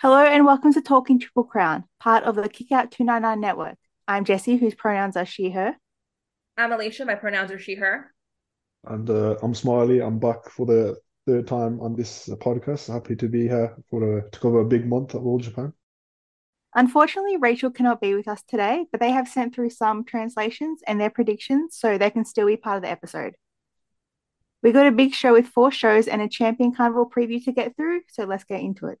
Hello and welcome to Talking Triple Crown, part of the Kickout 299 network. I'm Jessie, whose pronouns are she, her. I'm Alicia, my pronouns are she, her. And uh, I'm Smiley. I'm back for the third time on this podcast. Happy to be here for a, to cover a big month at All Japan. Unfortunately, Rachel cannot be with us today, but they have sent through some translations and their predictions so they can still be part of the episode. We got a big show with four shows and a champion carnival preview to get through, so let's get into it.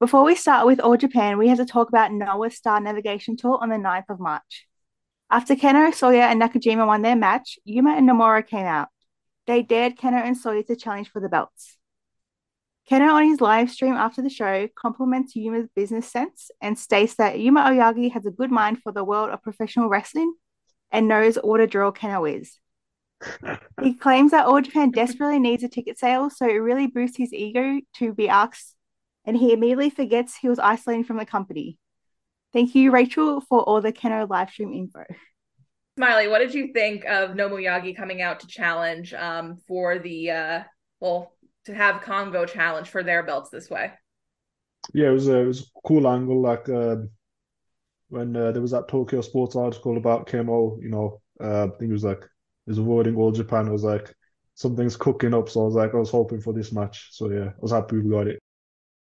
Before we start with All Japan, we have to talk about Noah's Star Navigation Tour on the 9th of March. After Kenoh, Soya, and Nakajima won their match, Yuma and Nomura came out. They dared Kenoh and Soya to challenge for the belts. Kenoh on his live stream after the show compliments Yuma's business sense and states that Yuma Aoyagi has a good mind for the world of professional wrestling and knows what a drill Kenoh is. he claims that All Japan desperately needs a ticket sale, so it really boosts his ego to be asked and he immediately forgets he was isolating from the company. Thank you, Rachel, for all the Kenoh live stream info. Smiley, what did you think of Nomuyagi coming out to challenge um, for the uh, well to have Kongo challenge for their belts this way? Yeah, it was a, it was a cool angle. Like uh, when uh, there was that Tokyo Sports article about Kenoh, you know, uh, I think it was like he was avoiding all Japan. It was like something's cooking up. So I was like, I was hoping for this match. So yeah, I was happy we got it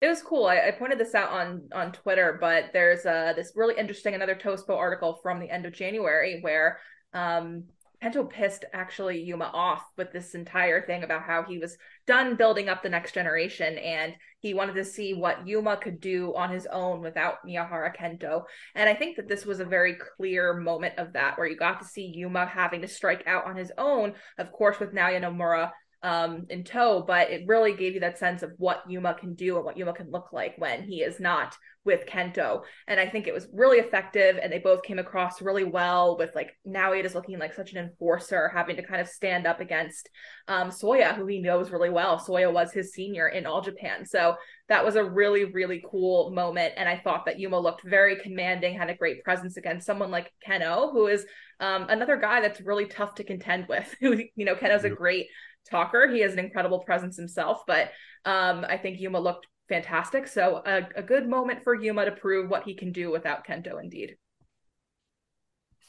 it was cool. I, I, pointed this out on on Twitter, but there's uh, this really interesting another Tospo article from the end of January where um, Kento pissed actually Yuma off with this entire thing about how he was done building up the next generation and he wanted to see what Yuma could do on his own without Miyahara Kento. And I think that this was a very clear moment of that where you got to see Yuma having to strike out on his own, of course, with Naoya Nomura um, in tow, but it really gave you that sense of what Yuma can do and what Yuma can look like when he is not with Kento. And I think it was really effective and they both came across really well with like now is looking like such an enforcer, having to kind of stand up against um, Soya, who he knows really well. Soya was his senior in All Japan. So that was a really, really cool moment. And I thought that Yuma looked very commanding, had a great presence against someone like Kenoh, who is um, another guy that's really tough to contend with. Who, you know, Kenoh's a great talker. He has an incredible presence himself, but um, I think Yuma looked fantastic. So a, a good moment for Yuma to prove what he can do without Kento, indeed.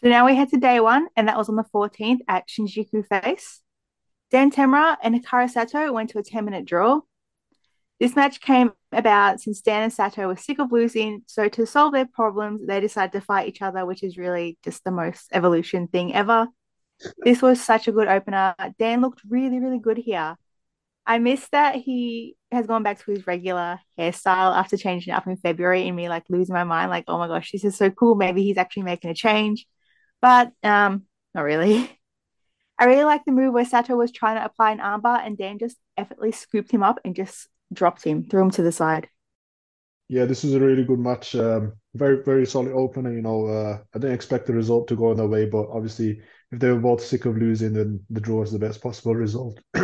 So now we head to day one, and that was on the 14th at Shinjuku Face. Dan Tamura and Hikaru Sato went to a 10 minute draw. This match came about since Dan and Sato were sick of losing, so to solve their problems, they decided to fight each other, which is really just the most evolution thing ever. This was such a good opener. Dan looked really, really good here. I miss that he has gone back to his regular hairstyle after changing up in February and me like losing my mind, like, oh my gosh, this is so cool. Maybe he's actually making a change. But um, not really. I really like the move where Sato was trying to apply an armbar and Dan just effortlessly scooped him up and just dropped him, threw him to the side. Yeah, this was a really good match. Um, very, very solid opener. You know, uh, I didn't expect the result to go in their way, but obviously if they were both sick of losing, then the draw is the best possible result.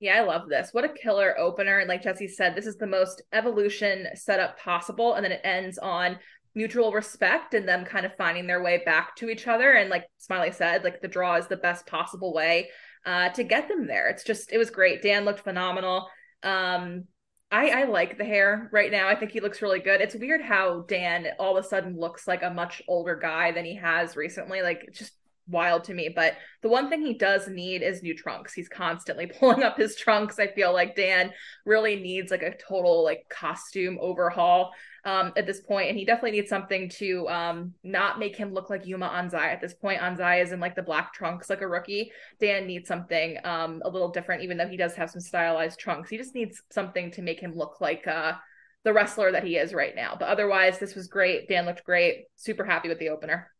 yeah, I love this. What a killer opener. And like Jesse said, this is the most evolution setup possible. And then it ends on mutual respect and them kind of finding their way back to each other. And like Smiley said, like the draw is the best possible way uh, to get them there. It's just, it was great. Dan looked phenomenal. Um, I, I like the hair right now. I think he looks really good. It's weird how Dan all of a sudden looks like a much older guy than he has recently. Like it's just wild to me. But the one thing he does need is new trunks. He's constantly pulling up his trunks. I feel like Dan really needs like a total like costume overhaul um, at this point, and he definitely needs something to um, not make him look like Yuma Anzai at this point. Anzai is in like the black trunks like a rookie. Dan needs something um, a little different, even though he does have some stylized trunks. He just needs something to make him look like uh, the wrestler that he is right now. But otherwise, this was great. Dan looked great. Super happy with the opener.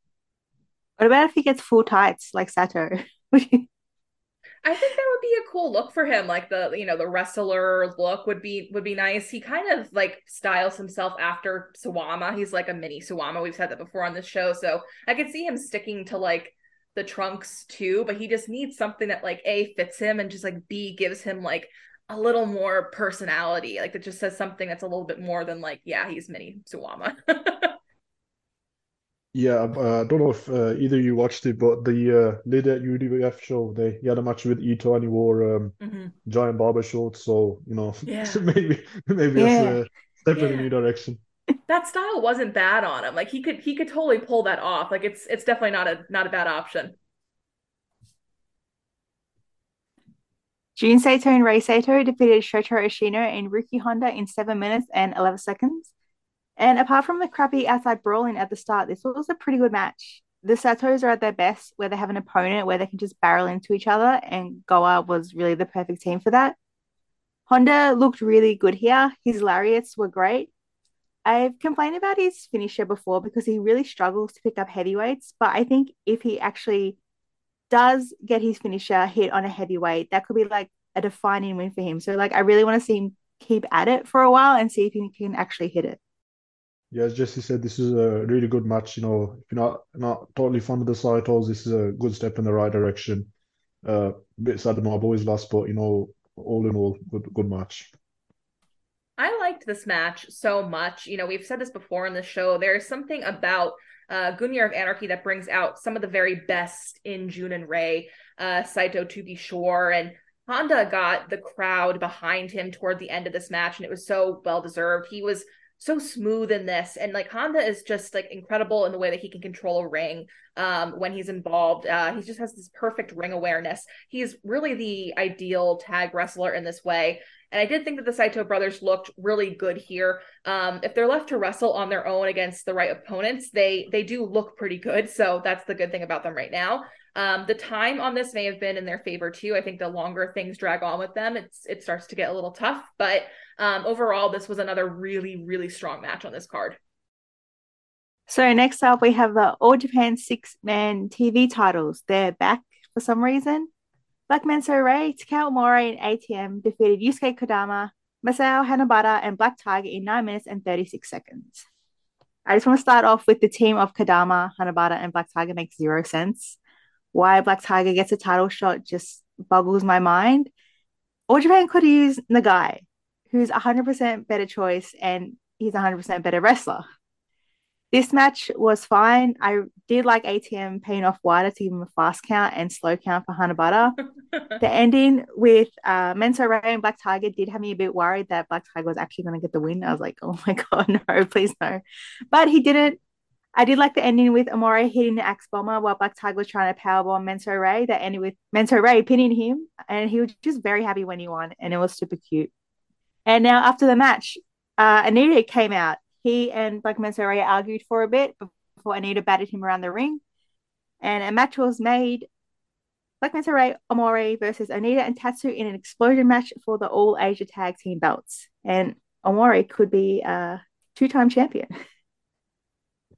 What about if he gets full tights like Sato? I think that would be a cool look for him. Like the you know the wrestler look would be would be nice. He kind of like styles himself after Suwama. He's like a mini Suwama. We've said that before on this show, so I could see him sticking to like the trunks too. But he just needs something that like a fits him and just like b gives him like a little more personality. Like that just says something that's a little bit more than like yeah he's mini Suwama. Yeah, uh, I don't know if uh, either of you watched it, but the uh, lid at UWF show, they he had a match with Ito and he wore um, mm-hmm. giant barber shorts. So you know, yeah. maybe maybe yeah. that's a step yeah. in a new direction. That style wasn't bad on him. Like he could he could totally pull that off. Like it's it's definitely not a not a bad option. Jun Saito and Rei Saito defeated Shota Ashino and Riki Honda in seven minutes and eleven seconds. And apart from the crappy outside brawling at the start, this was a pretty good match. The Satos are at their best where they have an opponent where they can just barrel into each other, and Goa was really the perfect team for that. Honda looked really good here. His lariats were great. I've complained about his finisher before because he really struggles to pick up heavyweights, but I think if he actually does get his finisher hit on a heavyweight, that could be like a defining win for him. So like I really want to see him keep at it for a while and see if he can actually hit it yeah, as Jesse said, this is a really good match. You know, if you're not not totally fond of the Saitos, this is a good step in the right direction. Uh, a bit sad that my boys lost, but you know, all in all, good good match. I liked this match so much. You know, we've said this before in the show. There's something about uh, Gungnir of Anarchy that brings out some of the very best in Jun and Rei, uh, Saito to be sure, and Honda got the crowd behind him toward the end of this match, and it was so well deserved. He was so smooth in this and like honda is just like incredible in the way that he can control a ring um, when he's involved uh, he just has this perfect ring awareness he's really the ideal tag wrestler in this way and I did think that the Saito brothers looked really good here. Um, if they're left to wrestle on their own against the right opponents, they they do look pretty good. So that's the good thing about them right now. Um, the time on this may have been in their favor too. I think the longer things drag on with them, it's it starts to get a little tough. But um, overall, this was another really really strong match on this card. So next up, we have the All Japan Six Man TV titles. They're back for some reason. Black Menso-re, Takao Omori, and ATM defeated Yusuke Kodama, Masao Hanahata, and Black Tiger in 9 minutes and 36 seconds. I just want to start off with the team of Kodama, Hanahata, and Black Tiger makes zero sense why Black Tiger gets a title shot just boggles my mind. Or Japan could use Nagai, who's 100% better choice and he's 100% better wrestler. This match was fine. I did like ATM paying off wider to give him a fast count and slow count for Hanahata. the ending with uh, Menso-re and Black Tiger did have me a bit worried that Black Tiger was actually going to get the win. I was like, oh my God, no, please no. But he didn't. I did like the ending with Omori hitting the axe bomber while Black Tiger was trying to powerbomb Menso-re. That ended with Menso-re pinning him, and he was just very happy when he won, and it was super cute. And now after the match, uh, Onita came out. He and Black Menso-re argued for a bit before Onita batted him around the ring, and a match was made. Black Menso-re, Omori versus Onita and Tatsu in an explosion match for the All Asia Tag Team belts, and Omori could be a two-time champion.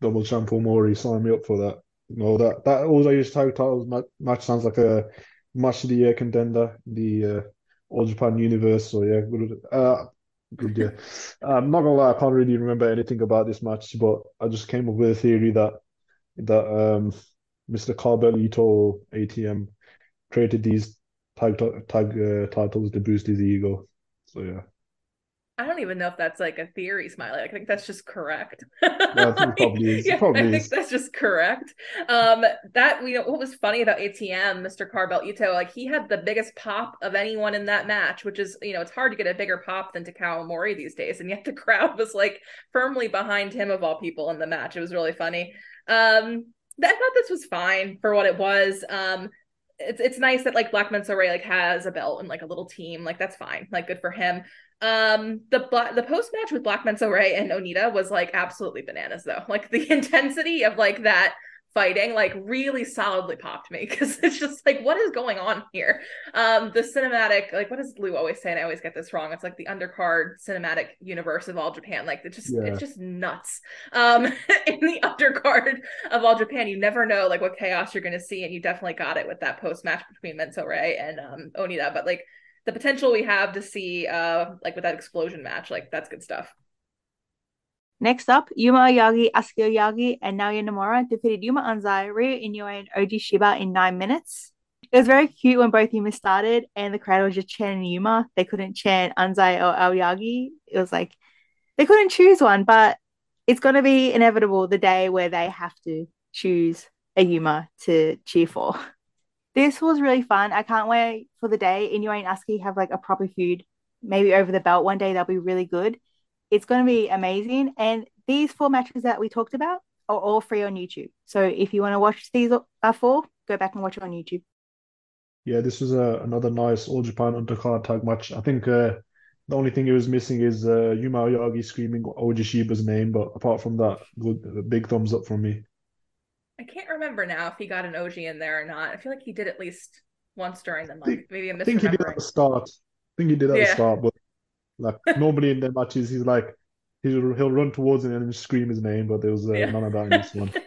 double champ Omori, sign me up for that. No, that that All tag titles match sounds like a match of the year contender, the uh, All Japan Universe. So yeah, good. Uh, good yeah. I'm not gonna lie, I can't really remember anything about this match, but I just came up with a theory that that um, Mr. Carbell Ito ATM created these tag tag uh, titles to boost his ego. So yeah. I don't even know if that's like a theory, Smiley. I think that's just correct. No, probably is. yeah, probably I think that's just correct. Um, that we know what was funny about ATM, Mr. Carbell Ito, like he had the biggest pop of anyone in that match, which is you know it's hard to get a bigger pop than Takao Mori these days, and yet the crowd was like firmly behind him of all people in the match. It was really funny. Um, I thought this was fine for what it was. Um, it's it's nice that like Black Menso-re like has a belt and like a little team. Like that's fine. Like good for him. Um, the the post match with Black Menso-re and Onita was like absolutely bananas though. Like the intensity of like that fighting like really solidly popped me because it's just like what is going on here um the cinematic like what does lou always say and i always get this wrong it's like the undercard cinematic universe of all japan like it's just yeah. it's just nuts um in the undercard of all japan you never know like what chaos you're going to see and you definitely got it with that post match between menso Rei and um onita but like the potential we have to see uh like with that explosion match like that's good stuff Next up, Yuma Aoyagi, Atsuki Aoyagi, and Naoya Nomura defeated Yuma Anzai, Ryo Inoue, and Oji Shiba in nine minutes. It was very cute when both Yuma started and the crowd was just chanting Yuma. They couldn't chant Anzai or Aoyagi. It was like they couldn't choose one, but it's going to be inevitable the day where they have to choose a Yuma to cheer for. This was really fun. I can't wait for the day Inoue and Asuka have like a proper feud, maybe over the belt one day. They'll be really good. It's going to be amazing. And these four matches that we talked about are all free on YouTube. So if you want to watch these uh, four, go back and watch it on YouTube. Yeah, this was uh, another nice All Japan undercard tag match. I think uh, the only thing it was missing is uh, Yuma Aoyagi screaming Oji Shiba's name, but apart from that, good, big thumbs up from me. I can't remember now if he got an OG in there or not. I feel like he did at least once during the month. Maybe I'm. I think he did at the start. I think he did at yeah. the start, but like normally in their matches, he's like he'll he'll run towards him and scream his name, but there was uh, yeah. none of that in this one.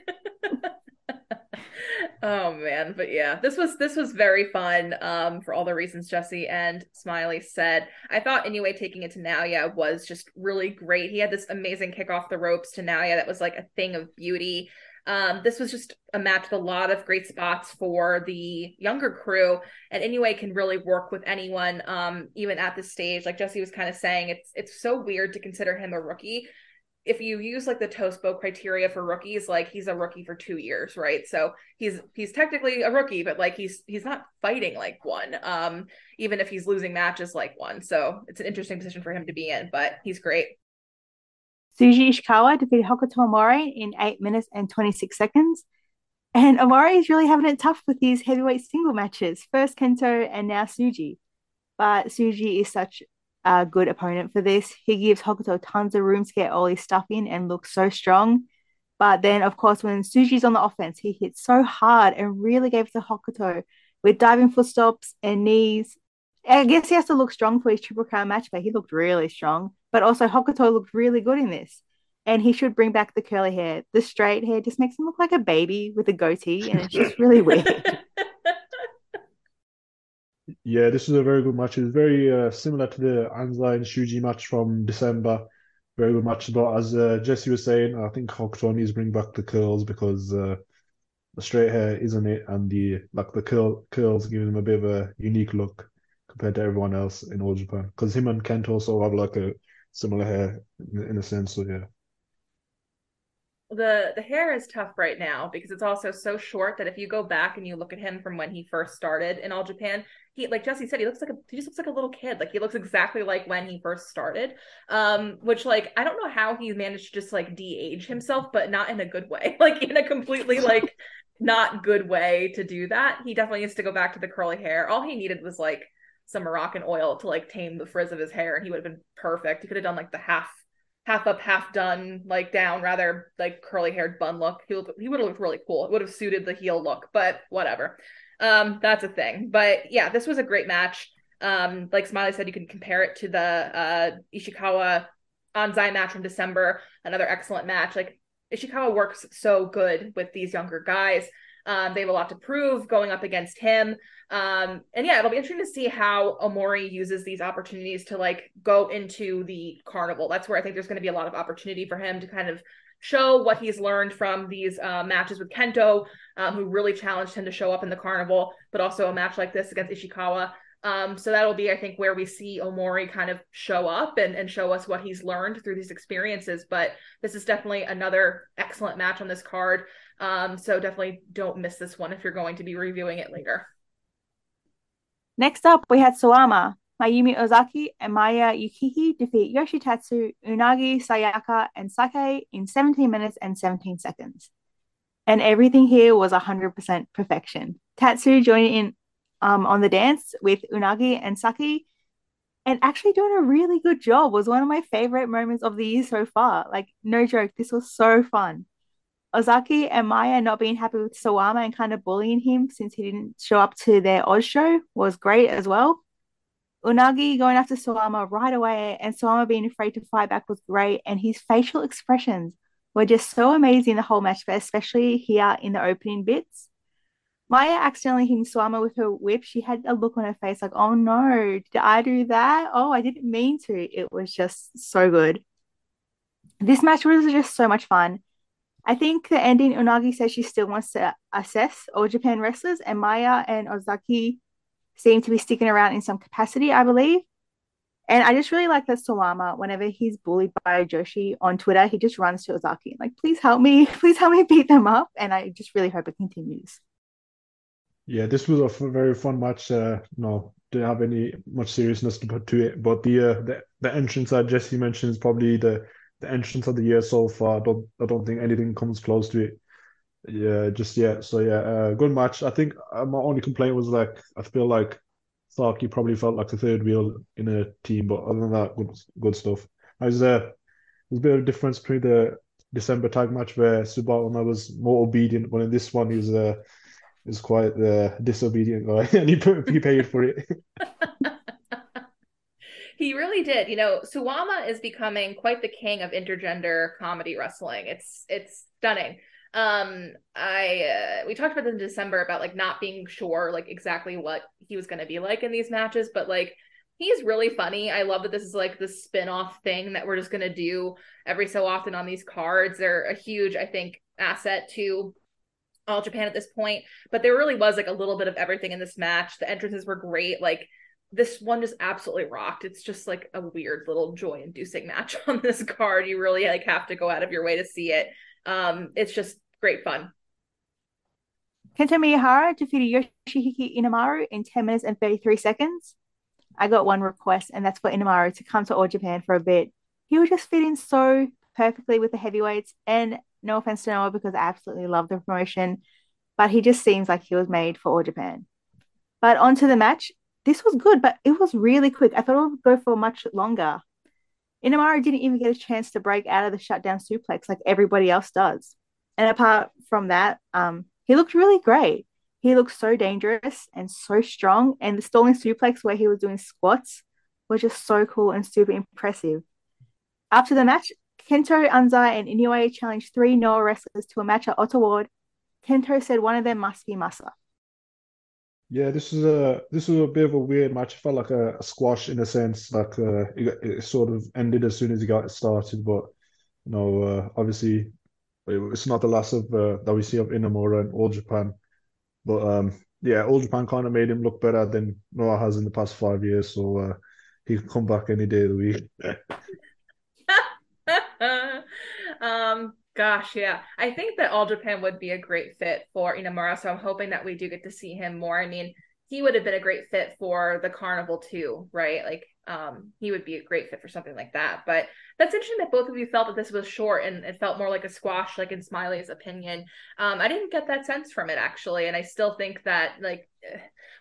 oh man, but yeah, this was this was very fun. Um, for all the reasons Jesse and Smiley said, I thought anyway, taking it to Naoya was just really great. He had this amazing kick off the ropes to Naoya that was like a thing of beauty. Um, this was just a match with a lot of great spots for the younger crew, and Inoue can really work with anyone, um, even at this stage. Like Jesse was kind of saying, it's it's so weird to consider him a rookie. If you use like the Tospo criteria for rookies, like he's a rookie for two years, right? So he's he's technically a rookie, but like he's he's not fighting like one, um, even if he's losing matches like one. So it's an interesting position for him to be in, but he's great. Shuji Ishikawa defeated Hokuto Omori in 8 minutes and 26 seconds. And Omori is really having it tough with these heavyweight single matches. First Kento and now Shuji. But Shuji is such a good opponent for this. He gives Hokuto tons of room to get all his stuff in and looks so strong. But then, of course, when Shuji's on the offense, he hits so hard and really gave to Hokuto with diving footstops and knees. I guess he has to look strong for his Triple Crown match, but he looked really strong. But also Hokuto looked really good in this. And he should bring back the curly hair. The straight hair just makes him look like a baby with a goatee, and it's just really weird. Yeah, this is a very good match. It's very uh, similar to the Anzai and Shuji match from December. Very good match. But as uh, Jesse was saying, I think Hokuto needs to bring back the curls because uh, the straight hair isn't it, and the like the curl curls giving him a bit of a unique look compared to everyone else in All Japan. Because him and Kent also have like a similar hair in a sense. So yeah. The the hair is tough right now because it's also so short that if you go back and you look at him from when he first started in All Japan, he like Jesse said, he looks like a he just looks like a little kid. Like he looks exactly like when he first started. Um, which like I don't know how he managed to just like de-age himself, but not in a good way. Like in a completely like not good way to do that. He definitely needs to go back to the curly hair. All he needed was like some Moroccan oil to like tame the frizz of his hair, and he would have been perfect. He could have done like the half half up, half done, like down, rather like curly haired bun look. He would he would have looked really cool. It would have suited the heel look, but whatever. Um, that's a thing. But yeah, this was a great match. Um, like Smiley said, you can compare it to the uh Ishikawa Anzai match from December, another excellent match. Like Ishikawa works so good with these younger guys. Um, they have a lot to prove going up against him. Um, and yeah, it'll be interesting to see how Omori uses these opportunities to like go into the carnival. That's where I think there's going to be a lot of opportunity for him to kind of show what he's learned from these uh, matches with Kento, um, who really challenged him to show up in the carnival, but also a match like this against Ishikawa. Um, so that'll be, I think, where we see Omori kind of show up and, and show us what he's learned through these experiences. But this is definitely another excellent match on this card. Um, so definitely don't miss this one if you're going to be reviewing it later. Next up, we had Suwama. Mayumi Ozaki and Maya Yukihi defeat Yoshitatsu, Unagi, Sayaka, and Saki in 17 minutes and 17 seconds. And everything here was 100% perfection. Tatsu joining in um, on the dance with Unagi and Saki and actually doing a really good job was one of my favorite moments of the year so far. Like, no joke, this was so fun. Ozaki and Maya not being happy with Suwama and kind of bullying him since he didn't show up to their Oz show was great as well. Unagi going after Suwama right away and Suwama being afraid to fight back was great. And his facial expressions were just so amazing the whole match, but especially here in the opening bits. Maya accidentally hitting Suwama with her whip. She had a look on her face like, oh no, did I do that? Oh, I didn't mean to. It was just so good. This match was just so much fun. I think the ending, Unagi says she still wants to assess all Japan wrestlers, and Maya and Ozaki seem to be sticking around in some capacity, I believe. And I just really like that Suwama, whenever he's bullied by Joshi on Twitter, he just runs to Ozaki and like, please help me, please help me beat them up. And I just really hope it continues. Yeah, this was a very fun match. Uh, no, didn't have any much seriousness to put to it, but the uh, the the entrance that Jesse mentioned is probably the the entrance of the year so far. I don't I don't think anything comes close to it. Yeah, just yet. So yeah, uh, good match. I think uh, my only complaint was like I feel like Saki probably felt like the third wheel in a team, but other than that, good good stuff. I was uh, there's a bit of a difference between the December tag match where Suwama was more obedient, but in this one he's uh is quite the disobedient guy, and he he paid for it. he really did. You know, Suwama is becoming quite the king of intergender comedy wrestling. It's it's stunning. Um, I uh, we talked about this in December about like not being sure like exactly what he was going to be like in these matches, but like he's really funny. I love that this is like the spin-off thing that we're just going to do every so often on these cards. They're a huge, I think, asset to all Japan at this point, but there really was like a little bit of everything in this match. The entrances were great. Like this one just absolutely rocked. It's just like a weird little joy inducing match on this card. You really like have to go out of your way to see it. Um, it's just great fun. Kento Miyahara defeated Yoshihiko Inamura in 10 minutes and 33 seconds. I got one request, and that's for Inamura to come to All Japan for a bit. He would just fit in so perfectly with the heavyweights, and no offense to Noah because I absolutely love the promotion, but he just seems like he was made for All Japan. But onto the match. This was good, but it was really quick. I thought it would go for much longer. Inamura didn't even get a chance to break out of the shutdown suplex like everybody else does. And apart from that, um, he looked really great. He looked so dangerous and so strong. And the stalling suplex where he was doing squats was just so cool and super impressive. After the match, Kento, Anzai, and Inoue challenged three Noah wrestlers to a match at Ota Kento said one of them must be Masa. Yeah, this is a this was a bit of a weird match. It felt like a, a squash in a sense. Like uh, it, it, sort of ended as soon as he got started, but you know, uh, obviously, it's not the last of uh, that we see of Inamura and All Japan. But um, yeah, All Japan kind of made him look better than Noah has in the past five years. So uh, he can come back any day of the week. um, gosh, yeah. I think that All Japan would be a great fit for Inamura. So I'm hoping that we do get to see him more. I mean, he would have been a great fit for the carnival too, right? Like, um, he would be a great fit for something like that. But that's interesting that both of you felt that this was short and it felt more like a squash, like in Smiley's opinion. Um, I didn't get that sense from it actually, and I still think that like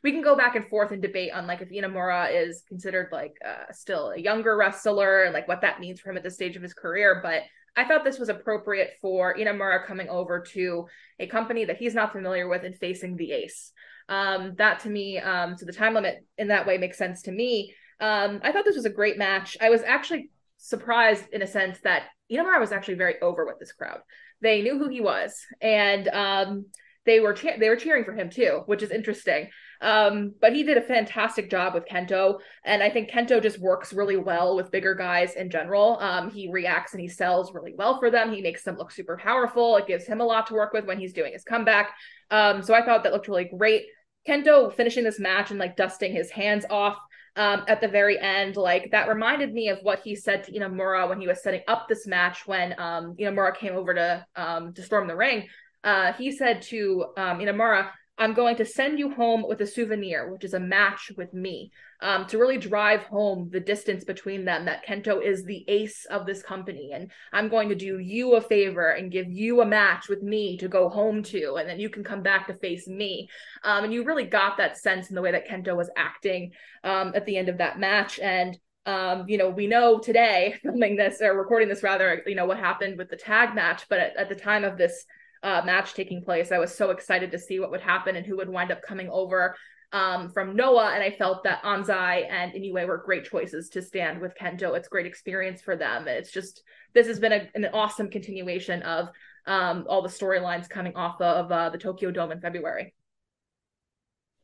we can go back and forth and debate on like if Inamura is considered like uh, still a younger wrestler and like what that means for him at this stage of his career. But I thought this was appropriate for Inamura coming over to a company that he's not familiar with and facing the ace. Um, that to me, um, so the time limit in that way makes sense to me. Um, I thought this was a great match. I was actually surprised in a sense that Inamura was actually very over with this crowd. They knew who he was, and um, they were che- they were cheering for him too, which is interesting. Um, but he did a fantastic job with Kento, and I think Kento just works really well with bigger guys in general. Um, he reacts and he sells really well for them. He makes them look super powerful. It gives him a lot to work with when he's doing his comeback. Um, so I thought that looked really great. Kento finishing this match and like dusting his hands off um, at the very end, like that reminded me of what he said to Inamura when he was setting up this match when um, Inamura came over to um, to storm the ring uh, he said to um, Inamura, I'm going to send you home with a souvenir, which is a match with me, um, to really drive home the distance between them that Kento is the ace of this company. And I'm going to do you a favor and give you a match with me to go home to. And then you can come back to face me. Um, and you really got that sense in the way that Kento was acting um, at the end of that match. And um, you know, we know today, filming this or recording this rather, you know, what happened with the tag match. But at, at the time of this uh, match taking place, I was so excited to see what would happen and who would wind up coming over um, from Noah. And I felt that Anzai and Inoue were great choices to stand with Kento. It's great experience for them. It's just, this has been a, an awesome continuation of um, all the storylines coming off of uh, the Tokyo Dome in February.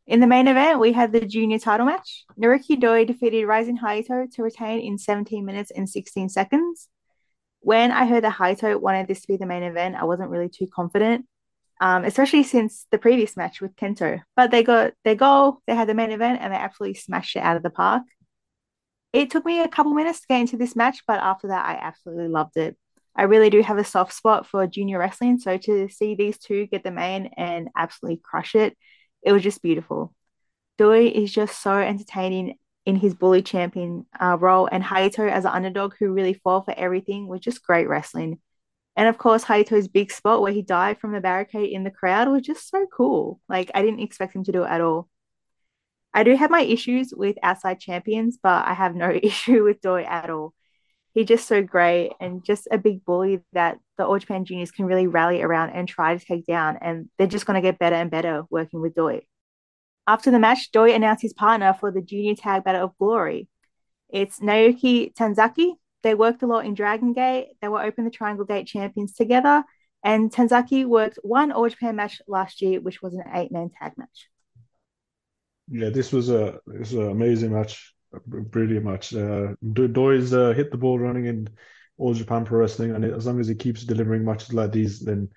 In the main event, we had the junior title match. Naruki Doi defeated Rising Hayato to retain in 17 minutes and 16 seconds. When I heard that Hayato wanted this to be the main event, I wasn't really too confident, um, especially since the previous match with Kento. But they got their goal, they had the main event, and they absolutely smashed it out of the park. It took me a couple minutes to get into this match, but after that, I absolutely loved it. I really do have a soft spot for junior wrestling, so to see these two get the main and absolutely crush it it was just beautiful. Doi is just so entertaining in his bully champion uh, role, and Hayato as an underdog who really fought for everything was just great wrestling. And of course, Hayato's big spot where he died from the barricade in the crowd was just so cool. Like, I didn't expect him to do it at all. I do have my issues with outside champions, but I have no issue with Doi at all. He's just so great and just a big bully that the All Japan juniors can really rally around and try to take down. And they're just going to get better and better working with Doi. After the match, Doi announced his partner for the junior tag battle of glory. It's Naoki Tanizaki. They worked a lot in Dragon Gate. They were Open the Triangle Gate champions together. And Tanizaki worked one All Japan match last year, which was an eight man tag match. Yeah, this was a this was an amazing match pretty much. Uh, Doi's uh, hit the ball running in all Japan Pro Wrestling, and as long as he keeps delivering matches like these, then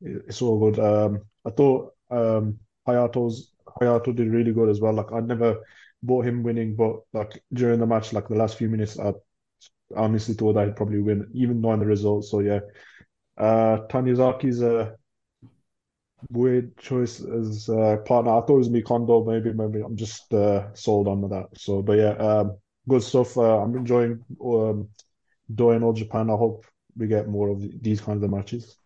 it's all good. Um, I thought um, Hayato's Hayato did really good as well. Like I never bought him winning, but like during the match, like the last few minutes, I honestly thought I'd probably win, even knowing the results. So yeah, uh, Tanizaki's a weird choice as uh, partner. I thought it was Mikondo. Maybe, maybe I'm just uh, sold on that. So, but yeah, um, good stuff. Uh, I'm enjoying um, Doi All Japan. I hope we get more of these kinds of matches.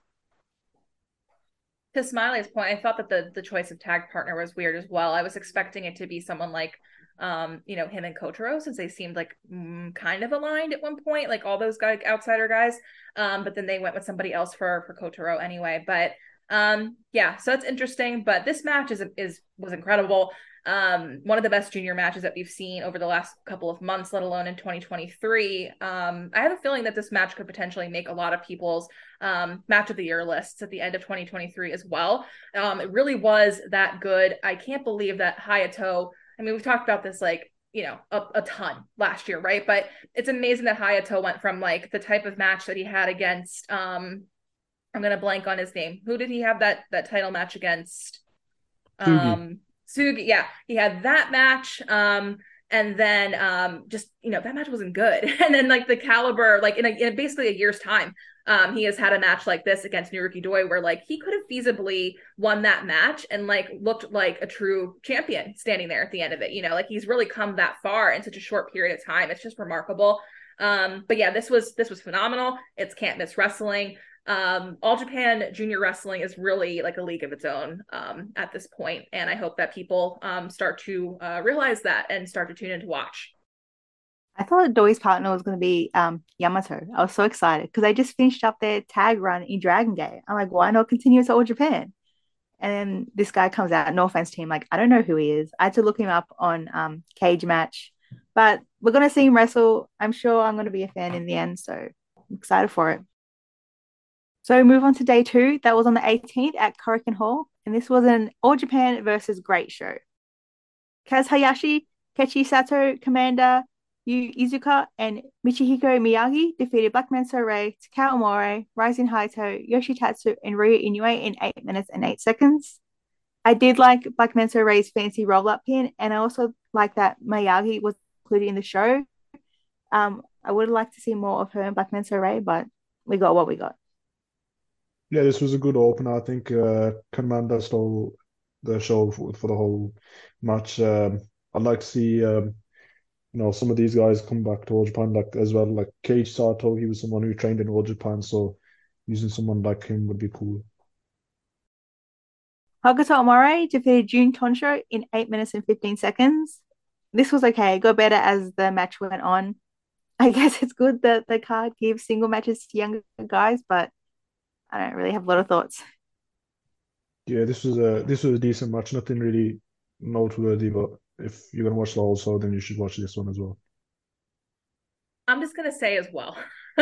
To Smiley's point, I thought that the the choice of tag partner was weird as well. I was expecting it to be someone like um, you know, him and Kotaro, since they seemed like mm, kind of aligned at one point, like all those guy outsider guys. Um, but then they went with somebody else for for Kotaro anyway. But um, yeah, so it's interesting, but this match is is was incredible. Um, one of the best junior matches that we've seen over the last couple of months, let alone in 2023. Um, I have a feeling that this match could potentially make a lot of people's um, match of the year lists at the end of 2023 as well. Um, it really was that good. I can't believe that Hayato. I mean, we've talked about this like you know a, a ton last year, right? But it's amazing that Hayato went from like the type of match that he had against um I'm gonna blank on his name. Who did he have that that title match against? Um, Sugi. Yeah, he had that match. Um, and then um, just you know that match wasn't good. And then like the caliber, like in, a, in basically a year's time, um, he has had a match like this against Naruki Doi, where like he could have feasibly won that match and like looked like a true champion standing there at the end of it. You know, like he's really come that far in such a short period of time. It's just remarkable. Um, but yeah, this was this was phenomenal. It's can't miss wrestling um, all Japan junior wrestling is really like a league of its own um, at this point, and I hope that people um, start to uh, realize that and start to tune in to watch. I thought Doi's partner was going to be um, Yamato. I was so excited because they just finished up their tag run in Dragon Gate. I'm like, why not continue to All Japan? And then this guy comes out, no offense to him, like I don't know who he is. I had to look him up on um, Cage Match, but we're gonna see him wrestle. I'm sure I'm gonna be a fan in the end, so I'm excited for it. So move on to day two. That was on the 18th at Korakuen Hall, and this was an All Japan versus Great show. Kaz Hayashi, Keiji Sato, Komander, Yu Iizuka, and Michihiko Miyagi defeated Black Menso-re, Takao Omori, Rising Hayato, Yoshitatsu, and Ryo Inoue in 8 minutes and 8 seconds. I did like Black Menso-re's fancy roll up pin, and I also like that Miyagi was included in the show. Um, I would like to see more of her and Black Menso-re, but we got what we got. Yeah, this was a good opener. I think uh, Komander stole the show for, for the whole match. Um, I'd like to see um, you know some of these guys come back to All Japan like as well. Like Keiji Sato, he was someone who trained in All Japan, so using someone like him would be cool. Hokuto Omori defeated Jun Tonsho in 8 minutes and 15 seconds. This was okay, it got better as the match went on. I guess it's good that the card gives single matches to younger guys, but I don't really have a lot of thoughts. Yeah, this was a this was a decent match. Nothing really noteworthy, but if you're gonna watch the whole show, then you should watch this one as well. I'm just gonna say as well.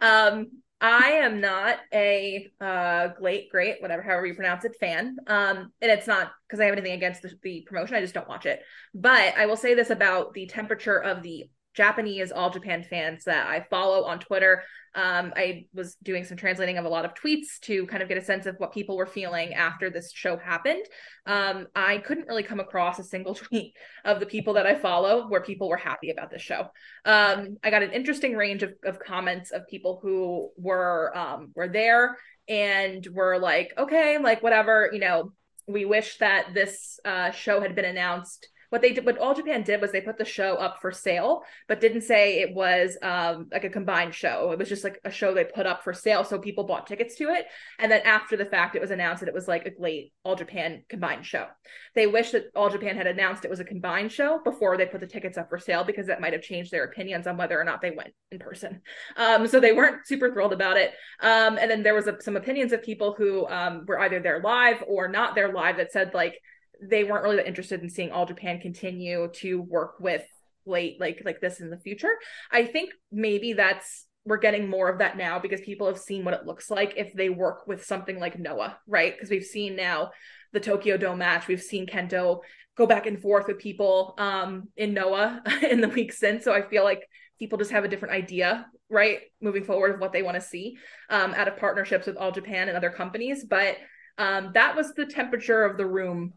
um, I am not a uh great, great, whatever, however you pronounce it, fan. Um, and it's not because I have anything against the, the promotion. I just don't watch it. But I will say this about the temperature of the Japanese All Japan fans that I follow on Twitter. Um, I was doing some translating of a lot of tweets to kind of get a sense of what people were feeling after this show happened. Um, I couldn't really come across a single tweet of the people that I follow where people were happy about this show. Um, I got an interesting range of, of comments of people who were um, were there and were like, okay, like whatever, you know, we wish that this uh, show had been announced what they did what all japan did was they put the show up for sale but didn't say it was um like a combined show. It was just like a show they put up for sale so people bought tickets to it. And then after the fact it was announced that it was like a great all japan combined show. They wish that all japan had announced it was a combined show before they put the tickets up for sale because that might have changed their opinions on whether or not they went in person. Um so they weren't super thrilled about it. Um and then there was a, some opinions of people who um were either there live or not there live that said like they weren't really interested in seeing all Japan continue to work with late like like this in the future. I think maybe that's we're getting more of that now because people have seen what it looks like if they work with something like Noah, right? Because we've seen now the Tokyo Dome match, we've seen Kento go back and forth with people um in Noah in the week since. So I feel like people just have a different idea, right, moving forward of what they want to see um out of partnerships with All Japan and other companies. But um that was the temperature of the room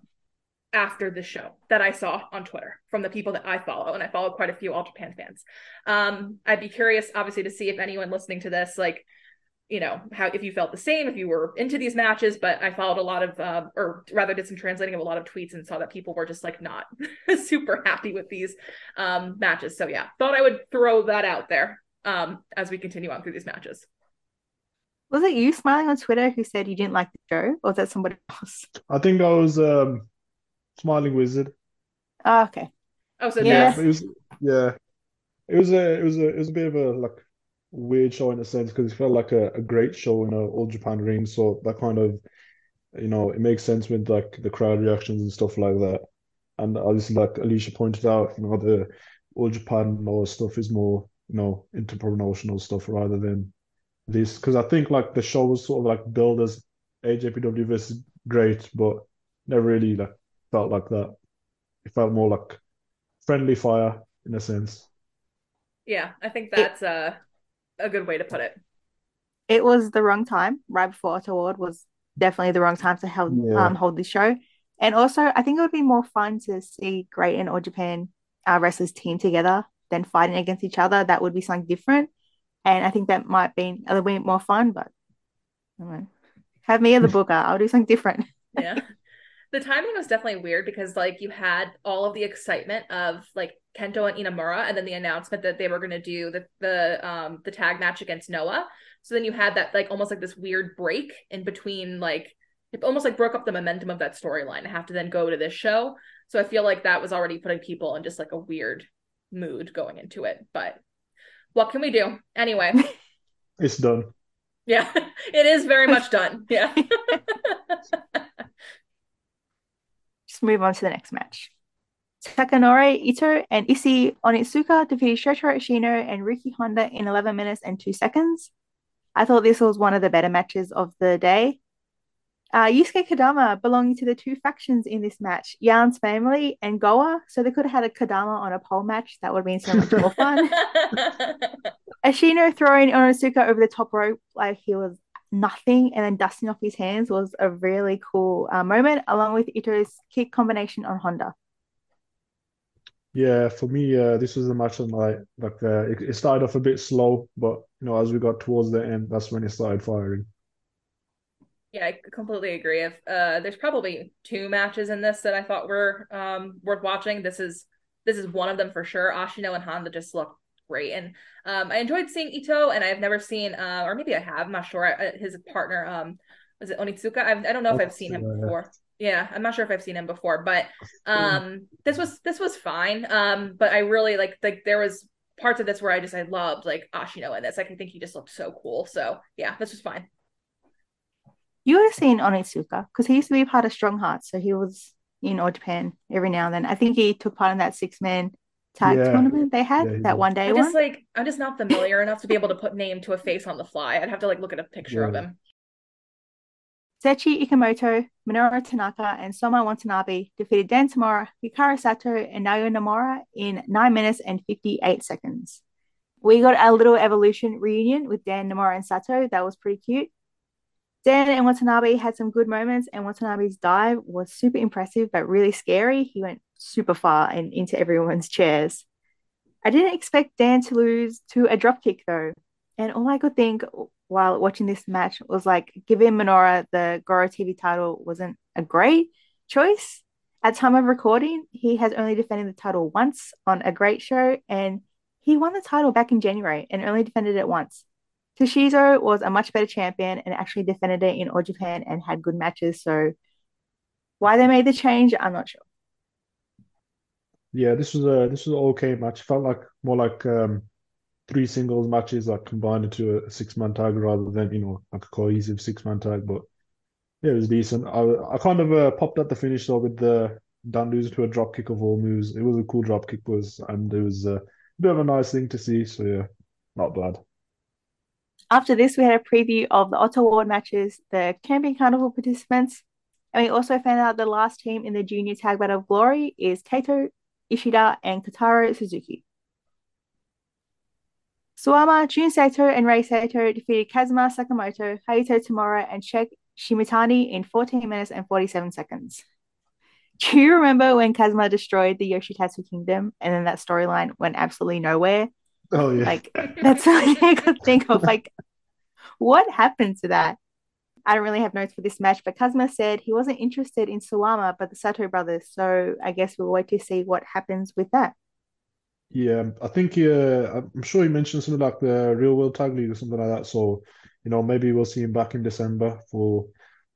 after the show that I saw on Twitter from the people that I follow, and I follow quite a few All Japan fans. Um, I'd be curious, obviously, to see if anyone listening to this, like, you know, how if you felt the same, if you were into these matches. But I followed a lot of, uh, or rather, did some translating of a lot of tweets and saw that people were just like not super happy with these um, matches. So yeah, thought I would throw that out there um, as we continue on through these matches. Was it you smiling on Twitter who said you didn't like the show, or was that somebody else? I think that was um Smiling Wizard. Oh, okay. Oh, so Yeah. It was yeah. It was a it was a it was a bit of a like weird show in a sense because it felt like a, a great show in an All Japan ring. So that kind of you know it makes sense with like the crowd reactions and stuff like that. And obviously, like Alicia pointed out, you know the All Japan or stuff is more you know into promotional stuff rather than this because I think like the show was sort of like billed as AJPW versus great, but never really like felt like that. It felt more like friendly fire in a sense. Yeah, I think that's a a good way to put it. It was the wrong time, right before Ota Ward was definitely the wrong time to hold Yeah. um hold this show. And also, I think it would be more fun to see Great and All Japan uh, wrestlers team together than fighting against each other. That would be something different. And I think that might be a little bit more fun, but I don't know. Have me as the booker. I'll do something different. yeah the timing was definitely weird because like you had all of the excitement of like kento and inamura and then the announcement that they were going to do the the um the tag match against noah. So then you had that like almost like this weird break in between like it almost like broke up the momentum of that storyline. To have to then go to this show. So i feel like that was already putting people in just like a weird mood going into it. But what can we do? Anyway. It's done. yeah. It is very much done. Yeah move on to the next match. Takanori Ito and Issei Onitsuka defeated Shota Ashino and Riki Honda in 11 minutes and 2 seconds. I thought this was one of the better matches of the day. Uh, Yusuke Kodama belonging to the two factions in this match, Yarn's family and Goa. So they could have had a Kodama on a pole match. That would have been so much more fun. Ashino throwing Onitsuka over the top rope like he was nothing and then dusting off his hands was a really cool uh, moment, along with Ito's kick combination on Honda. Yeah, for me, uh, this was a match of my like uh, it, it started off a bit slow, but you know, as we got towards the end, that's when it started firing. Yeah, I completely agree. If uh, there's probably two matches in this that I thought were um, worth watching. This is this is one of them for sure. Ashino and Honda just look great, and um, I enjoyed seeing Ito, and I've never seen, uh, or maybe I have, I'm not sure. I, his partner, um, was it Onitsuka? I've, I don't know if I've seen him before. Yeah, I'm not sure if I've seen him before, but um, this was this was fine. Um, but I really like like there was parts of this where I just I loved like Ashino in this. Like I think he just looked so cool. So yeah, this was fine. You would have seen Onitsuka because he used to be part of Strong Hearts, so he was in All Japan every now and then. I think he took part in that six man tag Yeah. tournament they had Yeah, that one day I'm one. just like I'm just not familiar enough to be able to put name to a face on the fly. I'd have to like look at a picture of Yeah. him. Sechi Ikamoto, Minoru Tanaka, and Soma Watanabe defeated Dan Tamura, Hikaru Sato, and Naoya Nomura in 9 minutes and 58 seconds. We got a little evolution reunion with Dan Nomura and Sato. That was pretty cute. Dan and Watanabe had some good moments, and Watanabe's dive was super impressive but really scary. He went super far and into everyone's chairs. I didn't expect Dan to lose to a dropkick though. And all I could think while watching this match was like giving Minoru the GAORA TV title wasn't a great choice. At time of recording, he has only defended the title once on a great show, and he won the title back in January and only defended it once. Toshizo was a much better champion and actually defended it in All Japan and had good matches. So why they made the change, I'm not sure. Yeah, this was a this was an okay match. Felt like more like um three singles matches like combined into a six man tag rather than you know like a cohesive six man tag. But yeah, it was decent. I I kind of uh, popped at the finish though with the Dan losing to a drop kick of all moves. It was a cool drop kick, was and it was uh, a bit of a nice thing to see. So yeah, not bad. After this, we had a preview of the Ota Ward matches, the Champion Carnival participants, and we also found out the last team in the Junior Tag Battle of Glory is Kaito Ishida and Kotaro Suzuki. Suwama, Jun Saito, and Rei Saito defeated Kazuma Sakamoto, Hayato Tamura, and Shek Shimatani in 14 minutes and 47 seconds. Do you remember when Kazuma destroyed the Yoshitatsu Kingdom and then that storyline went absolutely nowhere? Oh yeah, Like, that's something I could think of. Like, what happened to that? I don't really have notes for this match, but Kazuma said he wasn't interested in Suwama, but the Saito brothers. So I guess we'll wait to see what happens with that. Yeah, I think uh, I'm sure he mentioned something like the Real World Tag League or something like that. So, you know, maybe we'll see him back in December for